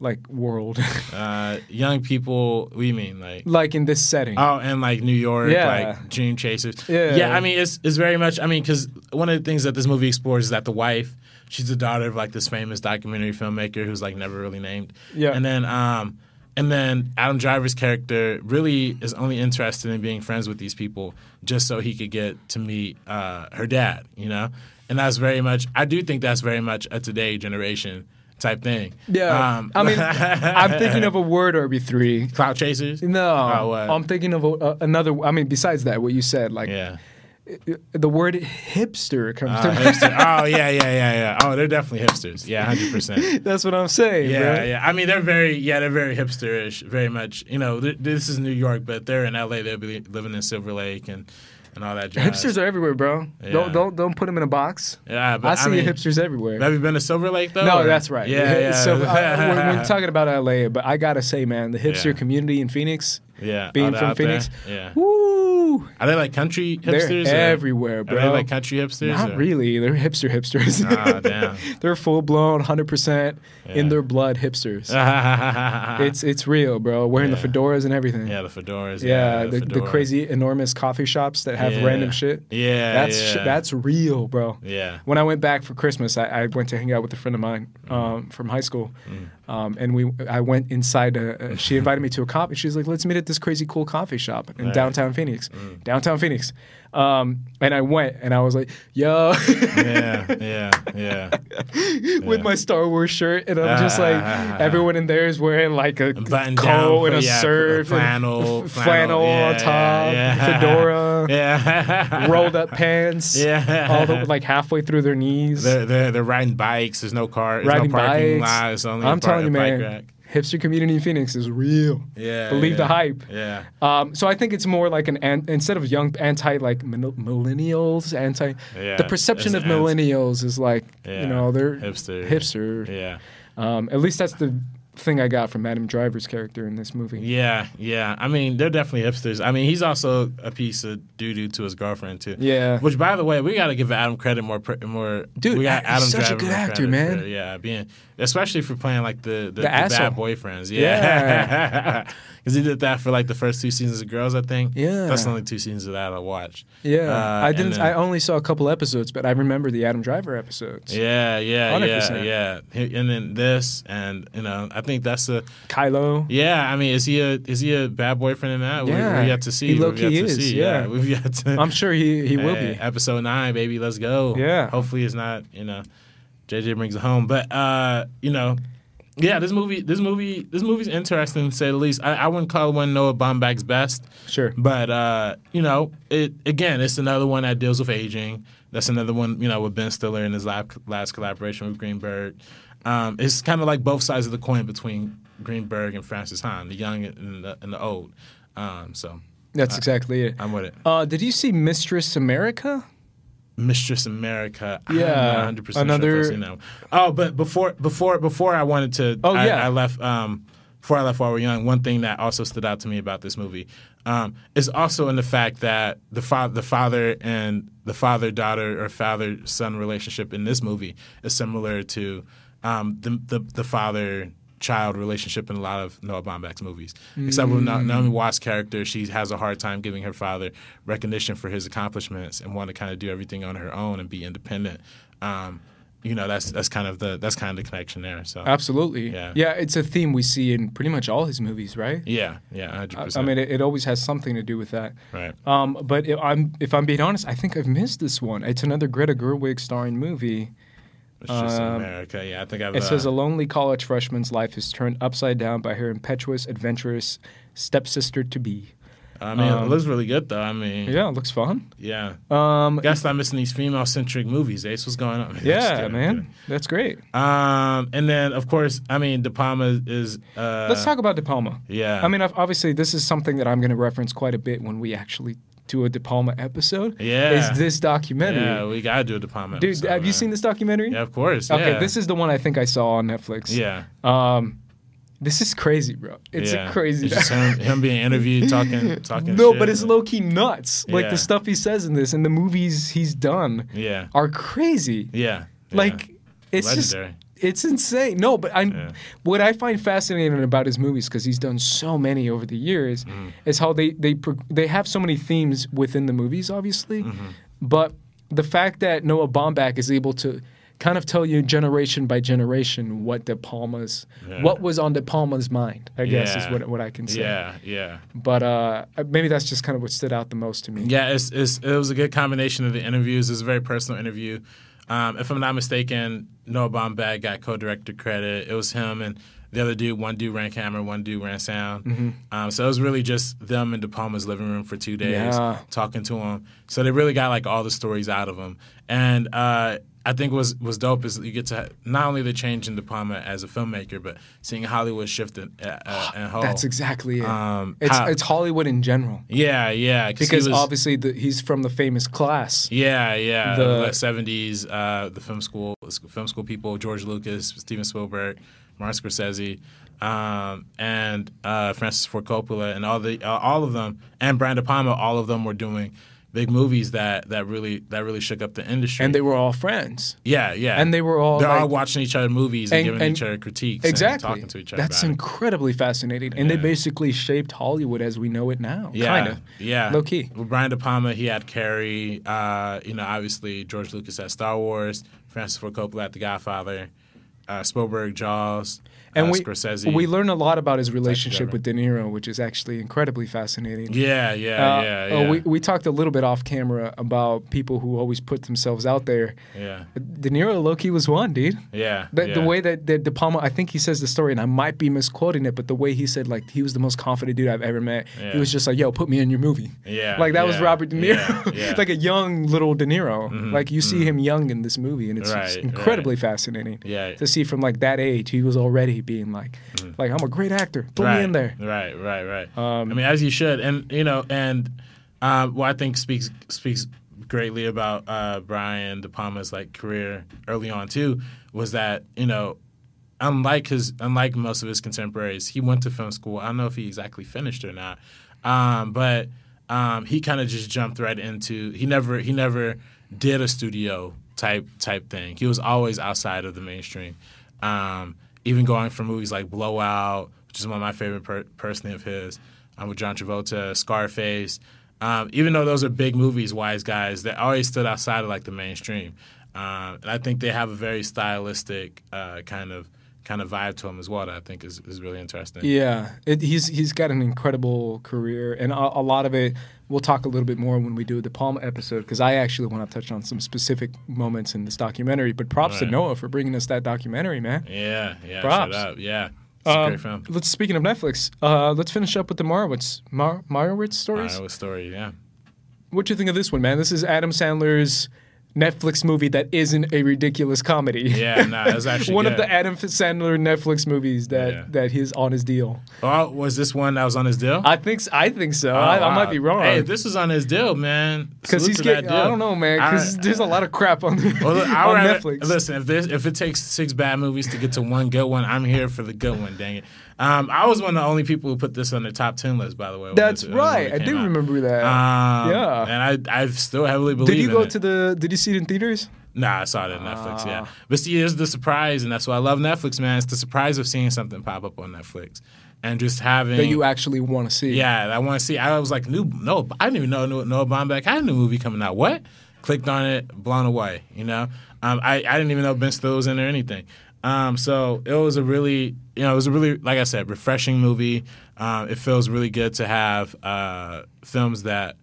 Speaker 1: like world? <laughs>
Speaker 2: Uh, young people, We you mean? Like,
Speaker 1: like in this setting?
Speaker 2: oh, and like New York,
Speaker 1: Yeah.
Speaker 2: like Dream Chasers.
Speaker 1: Yeah.
Speaker 2: yeah. I mean, it's it's very much. I mean, because one of the things that this movie explores is that the wife, she's the daughter of like this famous documentary filmmaker who's like never really named.
Speaker 1: Yeah.
Speaker 2: And then, um, and then Adam Driver's character really is only interested in being friends with these people just so he could get to meet uh, her dad. You know, and that's very much. I do think that's very much a today generation type thing.
Speaker 1: yeah.
Speaker 2: Um,
Speaker 1: I mean, <laughs> I'm thinking of a word RB3.
Speaker 2: Cloud chasers.
Speaker 1: No,
Speaker 2: Oh?
Speaker 1: I'm thinking of a, another. I mean, besides that, what you said, like
Speaker 2: Yeah.
Speaker 1: The word hipster comes
Speaker 2: Uh,
Speaker 1: to
Speaker 2: hipster. Oh yeah, yeah, yeah, yeah. <laughs> Oh, they're definitely hipsters. Yeah, hundred percent.
Speaker 1: That's what I'm saying.
Speaker 2: Yeah,
Speaker 1: bro.
Speaker 2: yeah. I mean, they're very, yeah, they're very hipsterish. Very much. You know, th- this is New York, but they're in LA. They'll be living in Silver Lake and and all that. Jazz.
Speaker 1: Hipsters are everywhere, bro.
Speaker 2: Yeah.
Speaker 1: Don't don't don't put them in a box.
Speaker 2: Yeah, but
Speaker 1: I
Speaker 2: I,
Speaker 1: see
Speaker 2: mean,
Speaker 1: hipsters everywhere.
Speaker 2: Have you been to Silver Lake though?
Speaker 1: no,
Speaker 2: or-
Speaker 1: that's right.
Speaker 2: Yeah, yeah.
Speaker 1: So uh, we're, we're <laughs> talking about LA, but I gotta say, man, the hipster
Speaker 2: Yeah.
Speaker 1: community in Phoenix,
Speaker 2: yeah,
Speaker 1: being from
Speaker 2: out there.
Speaker 1: Phoenix,
Speaker 2: Yeah.
Speaker 1: woo,
Speaker 2: Are they like country
Speaker 1: they're
Speaker 2: hipsters? or-
Speaker 1: everywhere, bro.
Speaker 2: Are they like country hipsters?
Speaker 1: Not
Speaker 2: or-
Speaker 1: really. They're hipster hipsters.
Speaker 2: Ah, <laughs> damn.
Speaker 1: they're full blown, hundred percent in their blood hipsters. <laughs> it's it's real, bro. Wearing
Speaker 2: Yeah.
Speaker 1: the fedoras and everything.
Speaker 2: yeah, the fedoras.
Speaker 1: Yeah,
Speaker 2: Yeah,
Speaker 1: the, the
Speaker 2: fedora.
Speaker 1: crazy enormous coffee shops that have
Speaker 2: Yeah.
Speaker 1: random shit.
Speaker 2: Yeah,
Speaker 1: That's
Speaker 2: yeah.
Speaker 1: sh- that's real, bro.
Speaker 2: yeah.
Speaker 1: When I went back for Christmas, I, I went to hang out with a friend of mine um, from high school, um, and we I went inside. A, a, she invited me to a coffee. She's like, "Let's meet at this crazy cool coffee shop in
Speaker 2: Right.
Speaker 1: downtown Phoenix." Downtown Phoenix, um, and I went, and I was like, "Yo," <laughs>
Speaker 2: yeah, yeah, yeah. <laughs>
Speaker 1: with my Star Wars shirt, and I'm just like, <laughs> everyone in there is wearing like a
Speaker 2: button
Speaker 1: coat and a
Speaker 2: yeah,
Speaker 1: surf, and
Speaker 2: flannel,
Speaker 1: flannel
Speaker 2: yeah,
Speaker 1: on top,
Speaker 2: yeah.
Speaker 1: fedora,
Speaker 2: yeah,
Speaker 1: rolled up pants,
Speaker 2: Yeah.
Speaker 1: all the, like halfway through their knees.
Speaker 2: They're, they're they're riding bikes. There's no car. There's
Speaker 1: riding
Speaker 2: no parking
Speaker 1: bikes.
Speaker 2: lot. It's only a
Speaker 1: I'm telling you, man,
Speaker 2: rack.
Speaker 1: Hipster community in Phoenix is real.
Speaker 2: Yeah,
Speaker 1: Believe
Speaker 2: yeah.
Speaker 1: the hype.
Speaker 2: Yeah,
Speaker 1: Um, so I think it's more like an, an instead of young anti like millennials anti.
Speaker 2: Yeah,
Speaker 1: the perception of
Speaker 2: it's anti-
Speaker 1: millennials is like
Speaker 2: yeah.
Speaker 1: you know they're
Speaker 2: hipster.
Speaker 1: hipster.
Speaker 2: Yeah,
Speaker 1: Um, at least that's the thing I got from Adam Driver's character in this movie.
Speaker 2: yeah, yeah. I mean, they're definitely hipsters. I mean, he's also a piece of doo doo to his girlfriend too.
Speaker 1: Yeah.
Speaker 2: Which, by the way, we got to give Adam credit more. More.
Speaker 1: Dude,
Speaker 2: we got
Speaker 1: he's
Speaker 2: Adam
Speaker 1: such a good actor, man.
Speaker 2: for- yeah, being especially for playing like the the, the,
Speaker 1: asshole.
Speaker 2: bad boyfriends. Yeah, because <laughs> he did that for like the first two seasons of Girls. I think.
Speaker 1: Yeah.
Speaker 2: that's the only two seasons of that I watched.
Speaker 1: Yeah,
Speaker 2: Uh,
Speaker 1: I didn't.
Speaker 2: then-
Speaker 1: I only saw a couple episodes, but I remember the Adam Driver episodes.
Speaker 2: Yeah, yeah, yeah,
Speaker 1: 100%.
Speaker 2: yeah. He- And then this, and you know, I think that's a
Speaker 1: Kylo.
Speaker 2: yeah. I mean, is he a is he a bad boyfriend in that? We-
Speaker 1: Yeah.
Speaker 2: we, have to see.
Speaker 1: He low-key is,
Speaker 2: see.
Speaker 1: yeah. <laughs>
Speaker 2: we've yet to.
Speaker 1: I'm sure he he will
Speaker 2: Hey,
Speaker 1: be.
Speaker 2: episode nine, baby. Let's go.
Speaker 1: Yeah.
Speaker 2: Hopefully, it's not you know, JJ brings it home. But uh, you know, yeah, this movie, this movie, this movie's interesting to say the least. I, I wouldn't call it one Noah Baumbach's best.
Speaker 1: Sure.
Speaker 2: But uh, you know, it again, it's another one that deals with aging. That's another one, you know, with Ben Stiller in his last collaboration with Greenberg. Um, it's kind of like both sides of the coin between Greenberg and Francis Hahn, the young and the, and the old. Um, so
Speaker 1: That's exactly it.
Speaker 2: I'm with it.
Speaker 1: Uh, did you see Mistress America?
Speaker 2: Mistress America.
Speaker 1: Yeah,
Speaker 2: 100%
Speaker 1: another-
Speaker 2: Sure if I've seen that one. Oh, but before before before I wanted to.
Speaker 1: Oh,
Speaker 2: I,
Speaker 1: yeah.
Speaker 2: I left. Um, before I left while we were young, one thing that also stood out to me about this movie um, is also in the fact that the father, the father and the father daughter or father son relationship in this movie is similar to um, the, the the father child relationship in a lot of Noah Baumbach's movies. Except with Naomi Watts' character, she has a hard time giving her father recognition for his accomplishments and want to kind of do everything on her own and be independent. Um, you know, that's that's kind of the that's kind of the connection there. So
Speaker 1: Absolutely.
Speaker 2: Yeah.
Speaker 1: Yeah, it's a theme we see in pretty much all his movies, right?
Speaker 2: yeah, yeah, hundred
Speaker 1: I
Speaker 2: percent.
Speaker 1: mean, it, it always has something to do with that.
Speaker 2: right.
Speaker 1: Um, but if I'm if I'm being honest, I think I've missed this one. It's another Greta Gerwig starring movie.
Speaker 2: It's just
Speaker 1: um,
Speaker 2: America. Yeah, I think I've.
Speaker 1: It
Speaker 2: uh,
Speaker 1: says a lonely college freshman's life is turned upside down by her impetuous, adventurous stepsister to be.
Speaker 2: I mean, it
Speaker 1: um,
Speaker 2: looks really good though. I mean,
Speaker 1: Yeah, it looks fun.
Speaker 2: yeah.
Speaker 1: Um,
Speaker 2: Guess I'm missing these female centric movies. Ace, what's going on? <laughs>
Speaker 1: Yeah,
Speaker 2: kidding,
Speaker 1: man, that's great.
Speaker 2: Um, and then of course, I mean, De Palma is. Uh,
Speaker 1: Let's talk about De Palma.
Speaker 2: Yeah.
Speaker 1: I mean, ob- obviously, this is something that I'm going to reference quite a bit when we actually do a De Palma episode.
Speaker 2: Yeah.
Speaker 1: is this documentary?
Speaker 2: Yeah, we gotta do a De Palma.
Speaker 1: Dude,
Speaker 2: episode,
Speaker 1: have you seen this documentary?
Speaker 2: Yeah, of course.
Speaker 1: Okay,
Speaker 2: yeah.
Speaker 1: this is the one I think I saw on Netflix.
Speaker 2: Yeah.
Speaker 1: Um, this is crazy, bro. It's
Speaker 2: yeah.
Speaker 1: a crazy.
Speaker 2: It's just him, him being interviewed, talking, <laughs> talking.
Speaker 1: no,
Speaker 2: shit.
Speaker 1: but it's low key nuts. Like
Speaker 2: Yeah.
Speaker 1: the stuff he says in this and the movies he's done
Speaker 2: Yeah.
Speaker 1: are crazy.
Speaker 2: Yeah. yeah.
Speaker 1: Like it's
Speaker 2: legendary.
Speaker 1: just it's insane. No, but I
Speaker 2: Yeah.
Speaker 1: what I find fascinating about his movies because he's done so many over the years
Speaker 2: Mm-hmm.
Speaker 1: is how they they they have so many themes within the movies, obviously,
Speaker 2: Mm-hmm.
Speaker 1: but the fact that Noah Baumbach is able to kind of tell you generation by generation what De Palma's
Speaker 2: Yeah.
Speaker 1: what was on De Palma's mind, I guess is what what I can say.
Speaker 2: Yeah. Yeah.
Speaker 1: But uh, maybe that's just kind of what stood out the most to me.
Speaker 2: Yeah, it's, it's it was a good combination of the interviews. It's a very personal interview. Um, if I'm not mistaken, Noah Baumbach got co-director credit. It was him and the other dude. One dude ran camera, one dude ran sound.
Speaker 1: Mm-hmm.
Speaker 2: Um, so it was really just them in De Palma's living room for two days,
Speaker 1: Yeah.
Speaker 2: talking to him. So they really got like all the stories out of him. And uh, I think was was dope is you get to not only the change in De Palma as a filmmaker, but seeing Hollywood shift in, uh, and whole.
Speaker 1: That's exactly it.
Speaker 2: Um,
Speaker 1: it's
Speaker 2: how-
Speaker 1: it's Hollywood in general
Speaker 2: yeah, yeah,
Speaker 1: because
Speaker 2: was-
Speaker 1: obviously the, he's from the famous class.
Speaker 2: Yeah, yeah.
Speaker 1: The-
Speaker 2: The seventies, uh, the film school, film school people, George Lucas, Steven Spielberg, Martin Scorsese, um, and uh, Francis Ford Coppola, and all the uh, all of them, and Brian De Palma, all of them were doing big movies that that really that really shook up the industry.
Speaker 1: And they were all friends.
Speaker 2: yeah, yeah,
Speaker 1: and they were all
Speaker 2: they're all watching each other movies and,
Speaker 1: And-
Speaker 2: giving
Speaker 1: and-
Speaker 2: each other critiques,
Speaker 1: Exactly.
Speaker 2: and talking to each other.
Speaker 1: That's
Speaker 2: about it.
Speaker 1: incredibly fascinating. And they basically shaped Hollywood as we know it now.
Speaker 2: Yeah,
Speaker 1: Kind of.
Speaker 2: yeah.
Speaker 1: Low key.
Speaker 2: With Brian De Palma, he had Carrie. Uh, you know, obviously George Lucas had Star Wars. Francis Ford Coppola had The Godfather. Uh, Spielberg, Jaws.
Speaker 1: And
Speaker 2: uh,
Speaker 1: we
Speaker 2: Scorsese.
Speaker 1: we learn a lot about his relationship with De Niro, which is actually incredibly fascinating.
Speaker 2: Yeah, yeah,
Speaker 1: Uh,
Speaker 2: yeah,
Speaker 1: uh, we, we talked a little bit off camera about people who always put themselves out there.
Speaker 2: yeah,
Speaker 1: De Niro low key was one, dude.
Speaker 2: yeah.
Speaker 1: The,
Speaker 2: yeah.
Speaker 1: the way that, that De Palma, I think he says the story, and I might be misquoting it, but the way he said, like, he was the most confident dude I've ever met.
Speaker 2: Yeah.
Speaker 1: He was just like, yo, put me in your movie.
Speaker 2: Yeah,
Speaker 1: Like, that was Robert De Niro.
Speaker 2: yeah, yeah. Mm-hmm, <laughs>
Speaker 1: like a young little De Niro. like, you see him young in this movie, and it's
Speaker 2: Right,
Speaker 1: just
Speaker 2: right.
Speaker 1: incredibly fascinating
Speaker 2: Yeah.
Speaker 1: to see from, like, that age, he was already being like, like, I'm a great actor. Put
Speaker 2: right,
Speaker 1: me in there.
Speaker 2: Right, right, right.
Speaker 1: Um,
Speaker 2: I mean, as you should, and you know, and um, what I think speaks speaks greatly about uh, Brian De Palma's like career early on too was that you know, unlike his unlike most of his contemporaries, he went to film school. I don't know if he exactly finished or not, um, but um, he kind of just jumped right into. He never he never did a studio type type thing. He was always outside of the mainstream. Um, even going for movies like Blowout, which is one of my favorite per- personally of his, um, with John Travolta, Scarface. Um, even though those are big movies, Wise Guys, they always stood outside of like the mainstream. Um, and I think they have a very stylistic uh, kind of kind of vibe to him as well that I think is, is really interesting.
Speaker 1: Yeah, it, he's he's got an incredible career, and a, a lot of it we'll talk a little bit more when we do De Palma episode because I actually want to touch on some specific moments in this documentary. But props to Noah for bringing us that documentary, man.
Speaker 2: Yeah, yeah,
Speaker 1: Props.
Speaker 2: Yeah. It's a
Speaker 1: Um,
Speaker 2: great film.
Speaker 1: Let's speaking of Netflix, uh, let's finish up with the Meyerowitz Mar- Meyerowitz stories.
Speaker 2: Iowa story, yeah.
Speaker 1: What do you think of this one, man? This is Adam Sandler's Netflix movie that isn't a ridiculous comedy.
Speaker 2: Yeah, no, that's <laughs> actually
Speaker 1: one of the Adam Sandler Netflix movies that
Speaker 2: Yeah.
Speaker 1: that he's on his deal.
Speaker 2: Oh, was this one that was on his deal?
Speaker 1: I think I think so.
Speaker 2: Oh,
Speaker 1: I, I might be wrong.
Speaker 2: Hey, if this is on his deal, man.
Speaker 1: Because he's getting. I don't know, man. Because <laughs> there's a lot of crap on,
Speaker 2: Well, look,
Speaker 1: on
Speaker 2: rather-
Speaker 1: Netflix.
Speaker 2: Listen, if this if it takes six bad movies to get to one good one, I'm here for the good one. Dang it! Um, I was one of the only people who put this on the top ten list. By the way,
Speaker 1: That's
Speaker 2: this-
Speaker 1: right. I do
Speaker 2: out.
Speaker 1: remember that.
Speaker 2: Um,
Speaker 1: Yeah.
Speaker 2: And I I still heavily believe.
Speaker 1: did you go
Speaker 2: it.
Speaker 1: to the? Did you see it in theaters?
Speaker 2: Nah, I saw it on Netflix. Yeah,
Speaker 1: Ah.
Speaker 2: but see, here's the surprise, and that's why I love Netflix, man. It's the surprise of seeing something pop up on Netflix, and just having
Speaker 1: That you actually want to see.
Speaker 2: Yeah, I want to see. I was like, new, no, I didn't even know Noah Baumbach had a new movie coming out. What? Clicked on it, blown away. You know, um, I I didn't even know Ben Stiller was in there or anything. Um, so it was a really, you know, it was a really, like I said, refreshing movie. Um, it feels really good to have uh, films that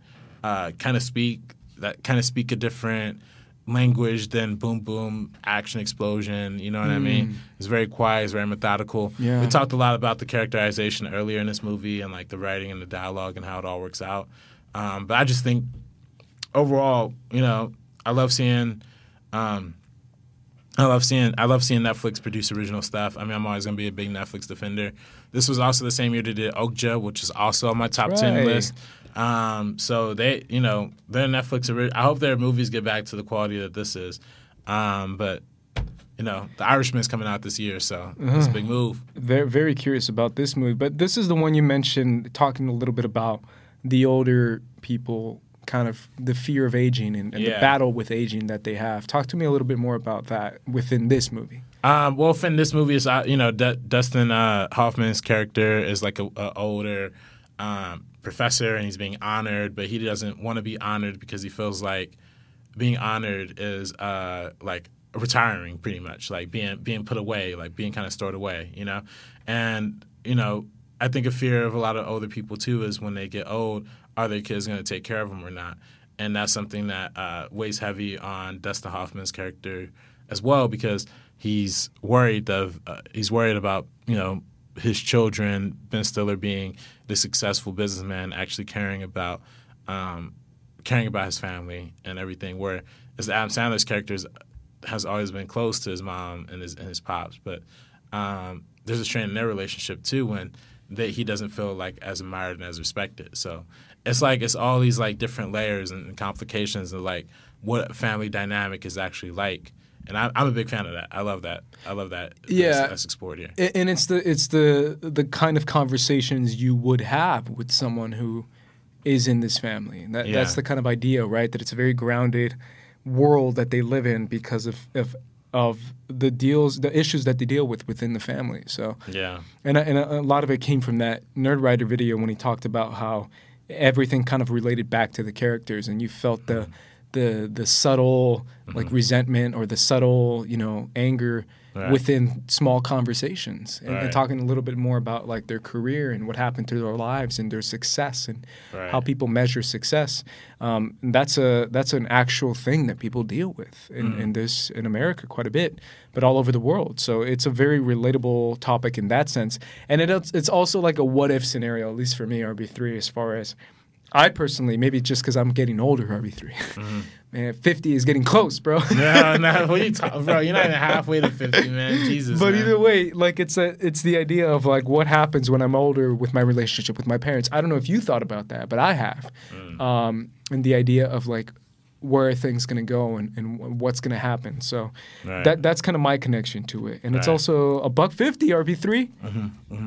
Speaker 2: uh, kind of speak that kind of speak a different language than boom boom action explosion. You know what I mean? It's very quiet. It's very methodical.
Speaker 1: Yeah.
Speaker 2: We talked a lot about the characterization earlier in this movie and like the writing and the dialogue and how it all works out. Um, but I just think overall, you know, I love seeing. Um, I love seeing I love seeing Netflix produce original stuff. I mean, I'm always gonna be a big Netflix defender. This was also the same year they did Okja, which is also on my top ten list. Um, so they, you know, they're Netflix. I hope their movies get back to the quality that this is. Um, but you know, The Irishman's coming out this year, so it's a big move.
Speaker 1: They're very curious about this movie. But this is the one you mentioned, talking a little bit about the older people, kind of the fear of aging and, and the battle with aging that they have. Talk to me a little bit more about that within this movie.
Speaker 2: Um, well, Finn, this movie is uh, you know D- Dustin uh, Hoffman's character is like a, a older um, professor, and he's being honored, but he doesn't want to be honored because he feels like being honored is uh, like retiring, pretty much, like being being put away, like being kind of stored away, you know. And you know, I think a fear of a lot of older people too is when they get old, are their kids going to take care of them or not? And that's something that uh, weighs heavy on Dustin Hoffman's character as well because he's worried of uh, he's worried about you know his children, Ben Stiller being the successful businessman, actually caring about um, caring about his family and everything. Where as Adam Sandler's character has always been close to his mom and his and his pops, but um, there's a strain in their relationship too when that he doesn't feel like as admired and as respected. So it's like it's all these like different layers and complications of like what family dynamic is actually like. And I, I'm a big fan of that. I love that. I love that.
Speaker 1: Yeah.
Speaker 2: that's, that's explored here.
Speaker 1: And it's the it's the the kind of conversations you would have with someone who is in this family. And that,
Speaker 2: Yeah.
Speaker 1: That's the kind of idea, right? That it's a very grounded world that they live in because of, of of the deals, the issues that they deal with within the family. So
Speaker 2: Yeah.
Speaker 1: And and a, a lot of it came from that Nerd video when he talked about how everything kind of related back to the characters, and you felt the mm-hmm. The the subtle like resentment or the subtle you know anger
Speaker 2: Right.
Speaker 1: within small conversations, and, and talking a little bit more about like their career and what happened to their lives and their success and
Speaker 2: Right.
Speaker 1: how people measure success. Um, and that's a that's an actual thing that people deal with in, in this in America quite a bit, but all over the world. So it's a very relatable topic in that sense, and it, it's also like a what if scenario, at least for me, RB three, as far as I personally, maybe just because I'm getting older, RB 3 <laughs> man, fifty is getting close, bro. <laughs>
Speaker 2: no, no, what are you talking, bro? You're not even <laughs> halfway to 50, man. Jesus.
Speaker 1: But
Speaker 2: man.
Speaker 1: either way, like it's a it's the idea of like what happens when I'm older with my relationship with my parents. I don't know if you thought about that, but I have.
Speaker 2: Mm.
Speaker 1: Um, and the idea of like where are things going to go and, and what's going to happen. So
Speaker 2: Right.
Speaker 1: that that's kind of my connection to it. And it's also a buck fifty RB 3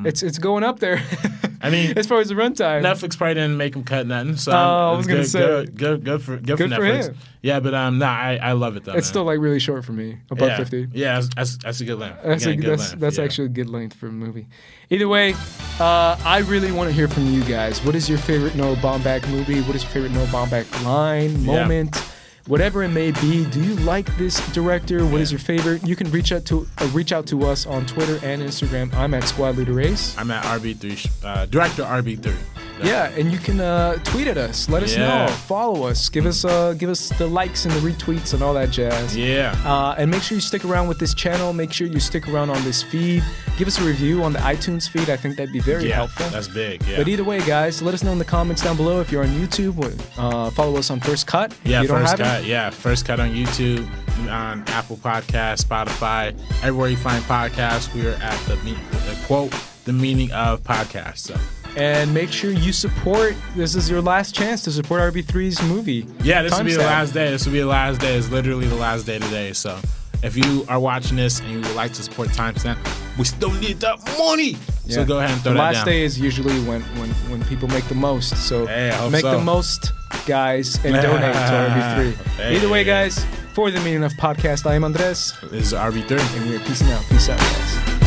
Speaker 1: It's it's going up there.
Speaker 2: Mm-hmm, I mean, <laughs>
Speaker 1: as far as the runtime.
Speaker 2: Netflix probably didn't make him cut nothing. So
Speaker 1: Oh,
Speaker 2: I'm-
Speaker 1: was gonna
Speaker 2: good,
Speaker 1: say.
Speaker 2: good, good, good for good,
Speaker 1: Good
Speaker 2: for
Speaker 1: for
Speaker 2: Netflix.
Speaker 1: him.
Speaker 2: Yeah, but um, nah, I, I love it though.
Speaker 1: it's
Speaker 2: man.
Speaker 1: still like really short for me. A buck
Speaker 2: yeah.
Speaker 1: fifty.
Speaker 2: Yeah, that's, that's that's a good length.
Speaker 1: That's,
Speaker 2: Yeah,
Speaker 1: a,
Speaker 2: good
Speaker 1: that's,
Speaker 2: length,
Speaker 1: that's
Speaker 2: yeah.
Speaker 1: actually a good length for a movie. Either way, uh, I really want to hear from you guys. What is your favorite Noah Baumbach movie? What is your favorite Noah Baumbach line, moment? Yeah. whatever it may be? Do you like this director? What is your favorite? You can reach out to uh, reach out to us on Twitter and Instagram. I'm at Squad Leader Race.
Speaker 2: I'm at RB3, uh, director RB3.
Speaker 1: Yeah, and you can uh, tweet at us. Let us
Speaker 2: Yeah.
Speaker 1: know. Follow us. Give us uh, give us the likes and the retweets and all that jazz.
Speaker 2: Yeah.
Speaker 1: Uh, and make sure you stick around with this channel. Make sure you stick around on this feed. Give us a review on the iTunes feed. I think that'd be very
Speaker 2: yeah,
Speaker 1: helpful.
Speaker 2: That's big. Yeah.
Speaker 1: But either way, guys, let us know in the comments down below if you're on YouTube. Uh, follow us on First Cut.
Speaker 2: Yeah,
Speaker 1: you don't
Speaker 2: first cut.
Speaker 1: It.
Speaker 2: Yeah, first cut on YouTube, on Apple Podcasts, Spotify, everywhere you find podcasts. We are at the, the quote the meaning of podcast. So
Speaker 1: And make sure you support. This is your last chance to support RB3's movie.
Speaker 2: yeah, this will be the last day. This will be the last day. It's literally the last day today. So if you are watching this and you would like to support Timestamp, we still need that money. So go ahead and throw
Speaker 1: the
Speaker 2: that
Speaker 1: last
Speaker 2: down.
Speaker 1: day is usually when, when, when people make the most. So
Speaker 2: Hey,
Speaker 1: make
Speaker 2: so.
Speaker 1: the most, guys, and <laughs> donate to RB3.
Speaker 2: Hey.
Speaker 1: Either way, guys, For the Meaning of Podcast, I am Andres,
Speaker 2: This is RB3.
Speaker 1: and we're peacing out. Peace out, guys.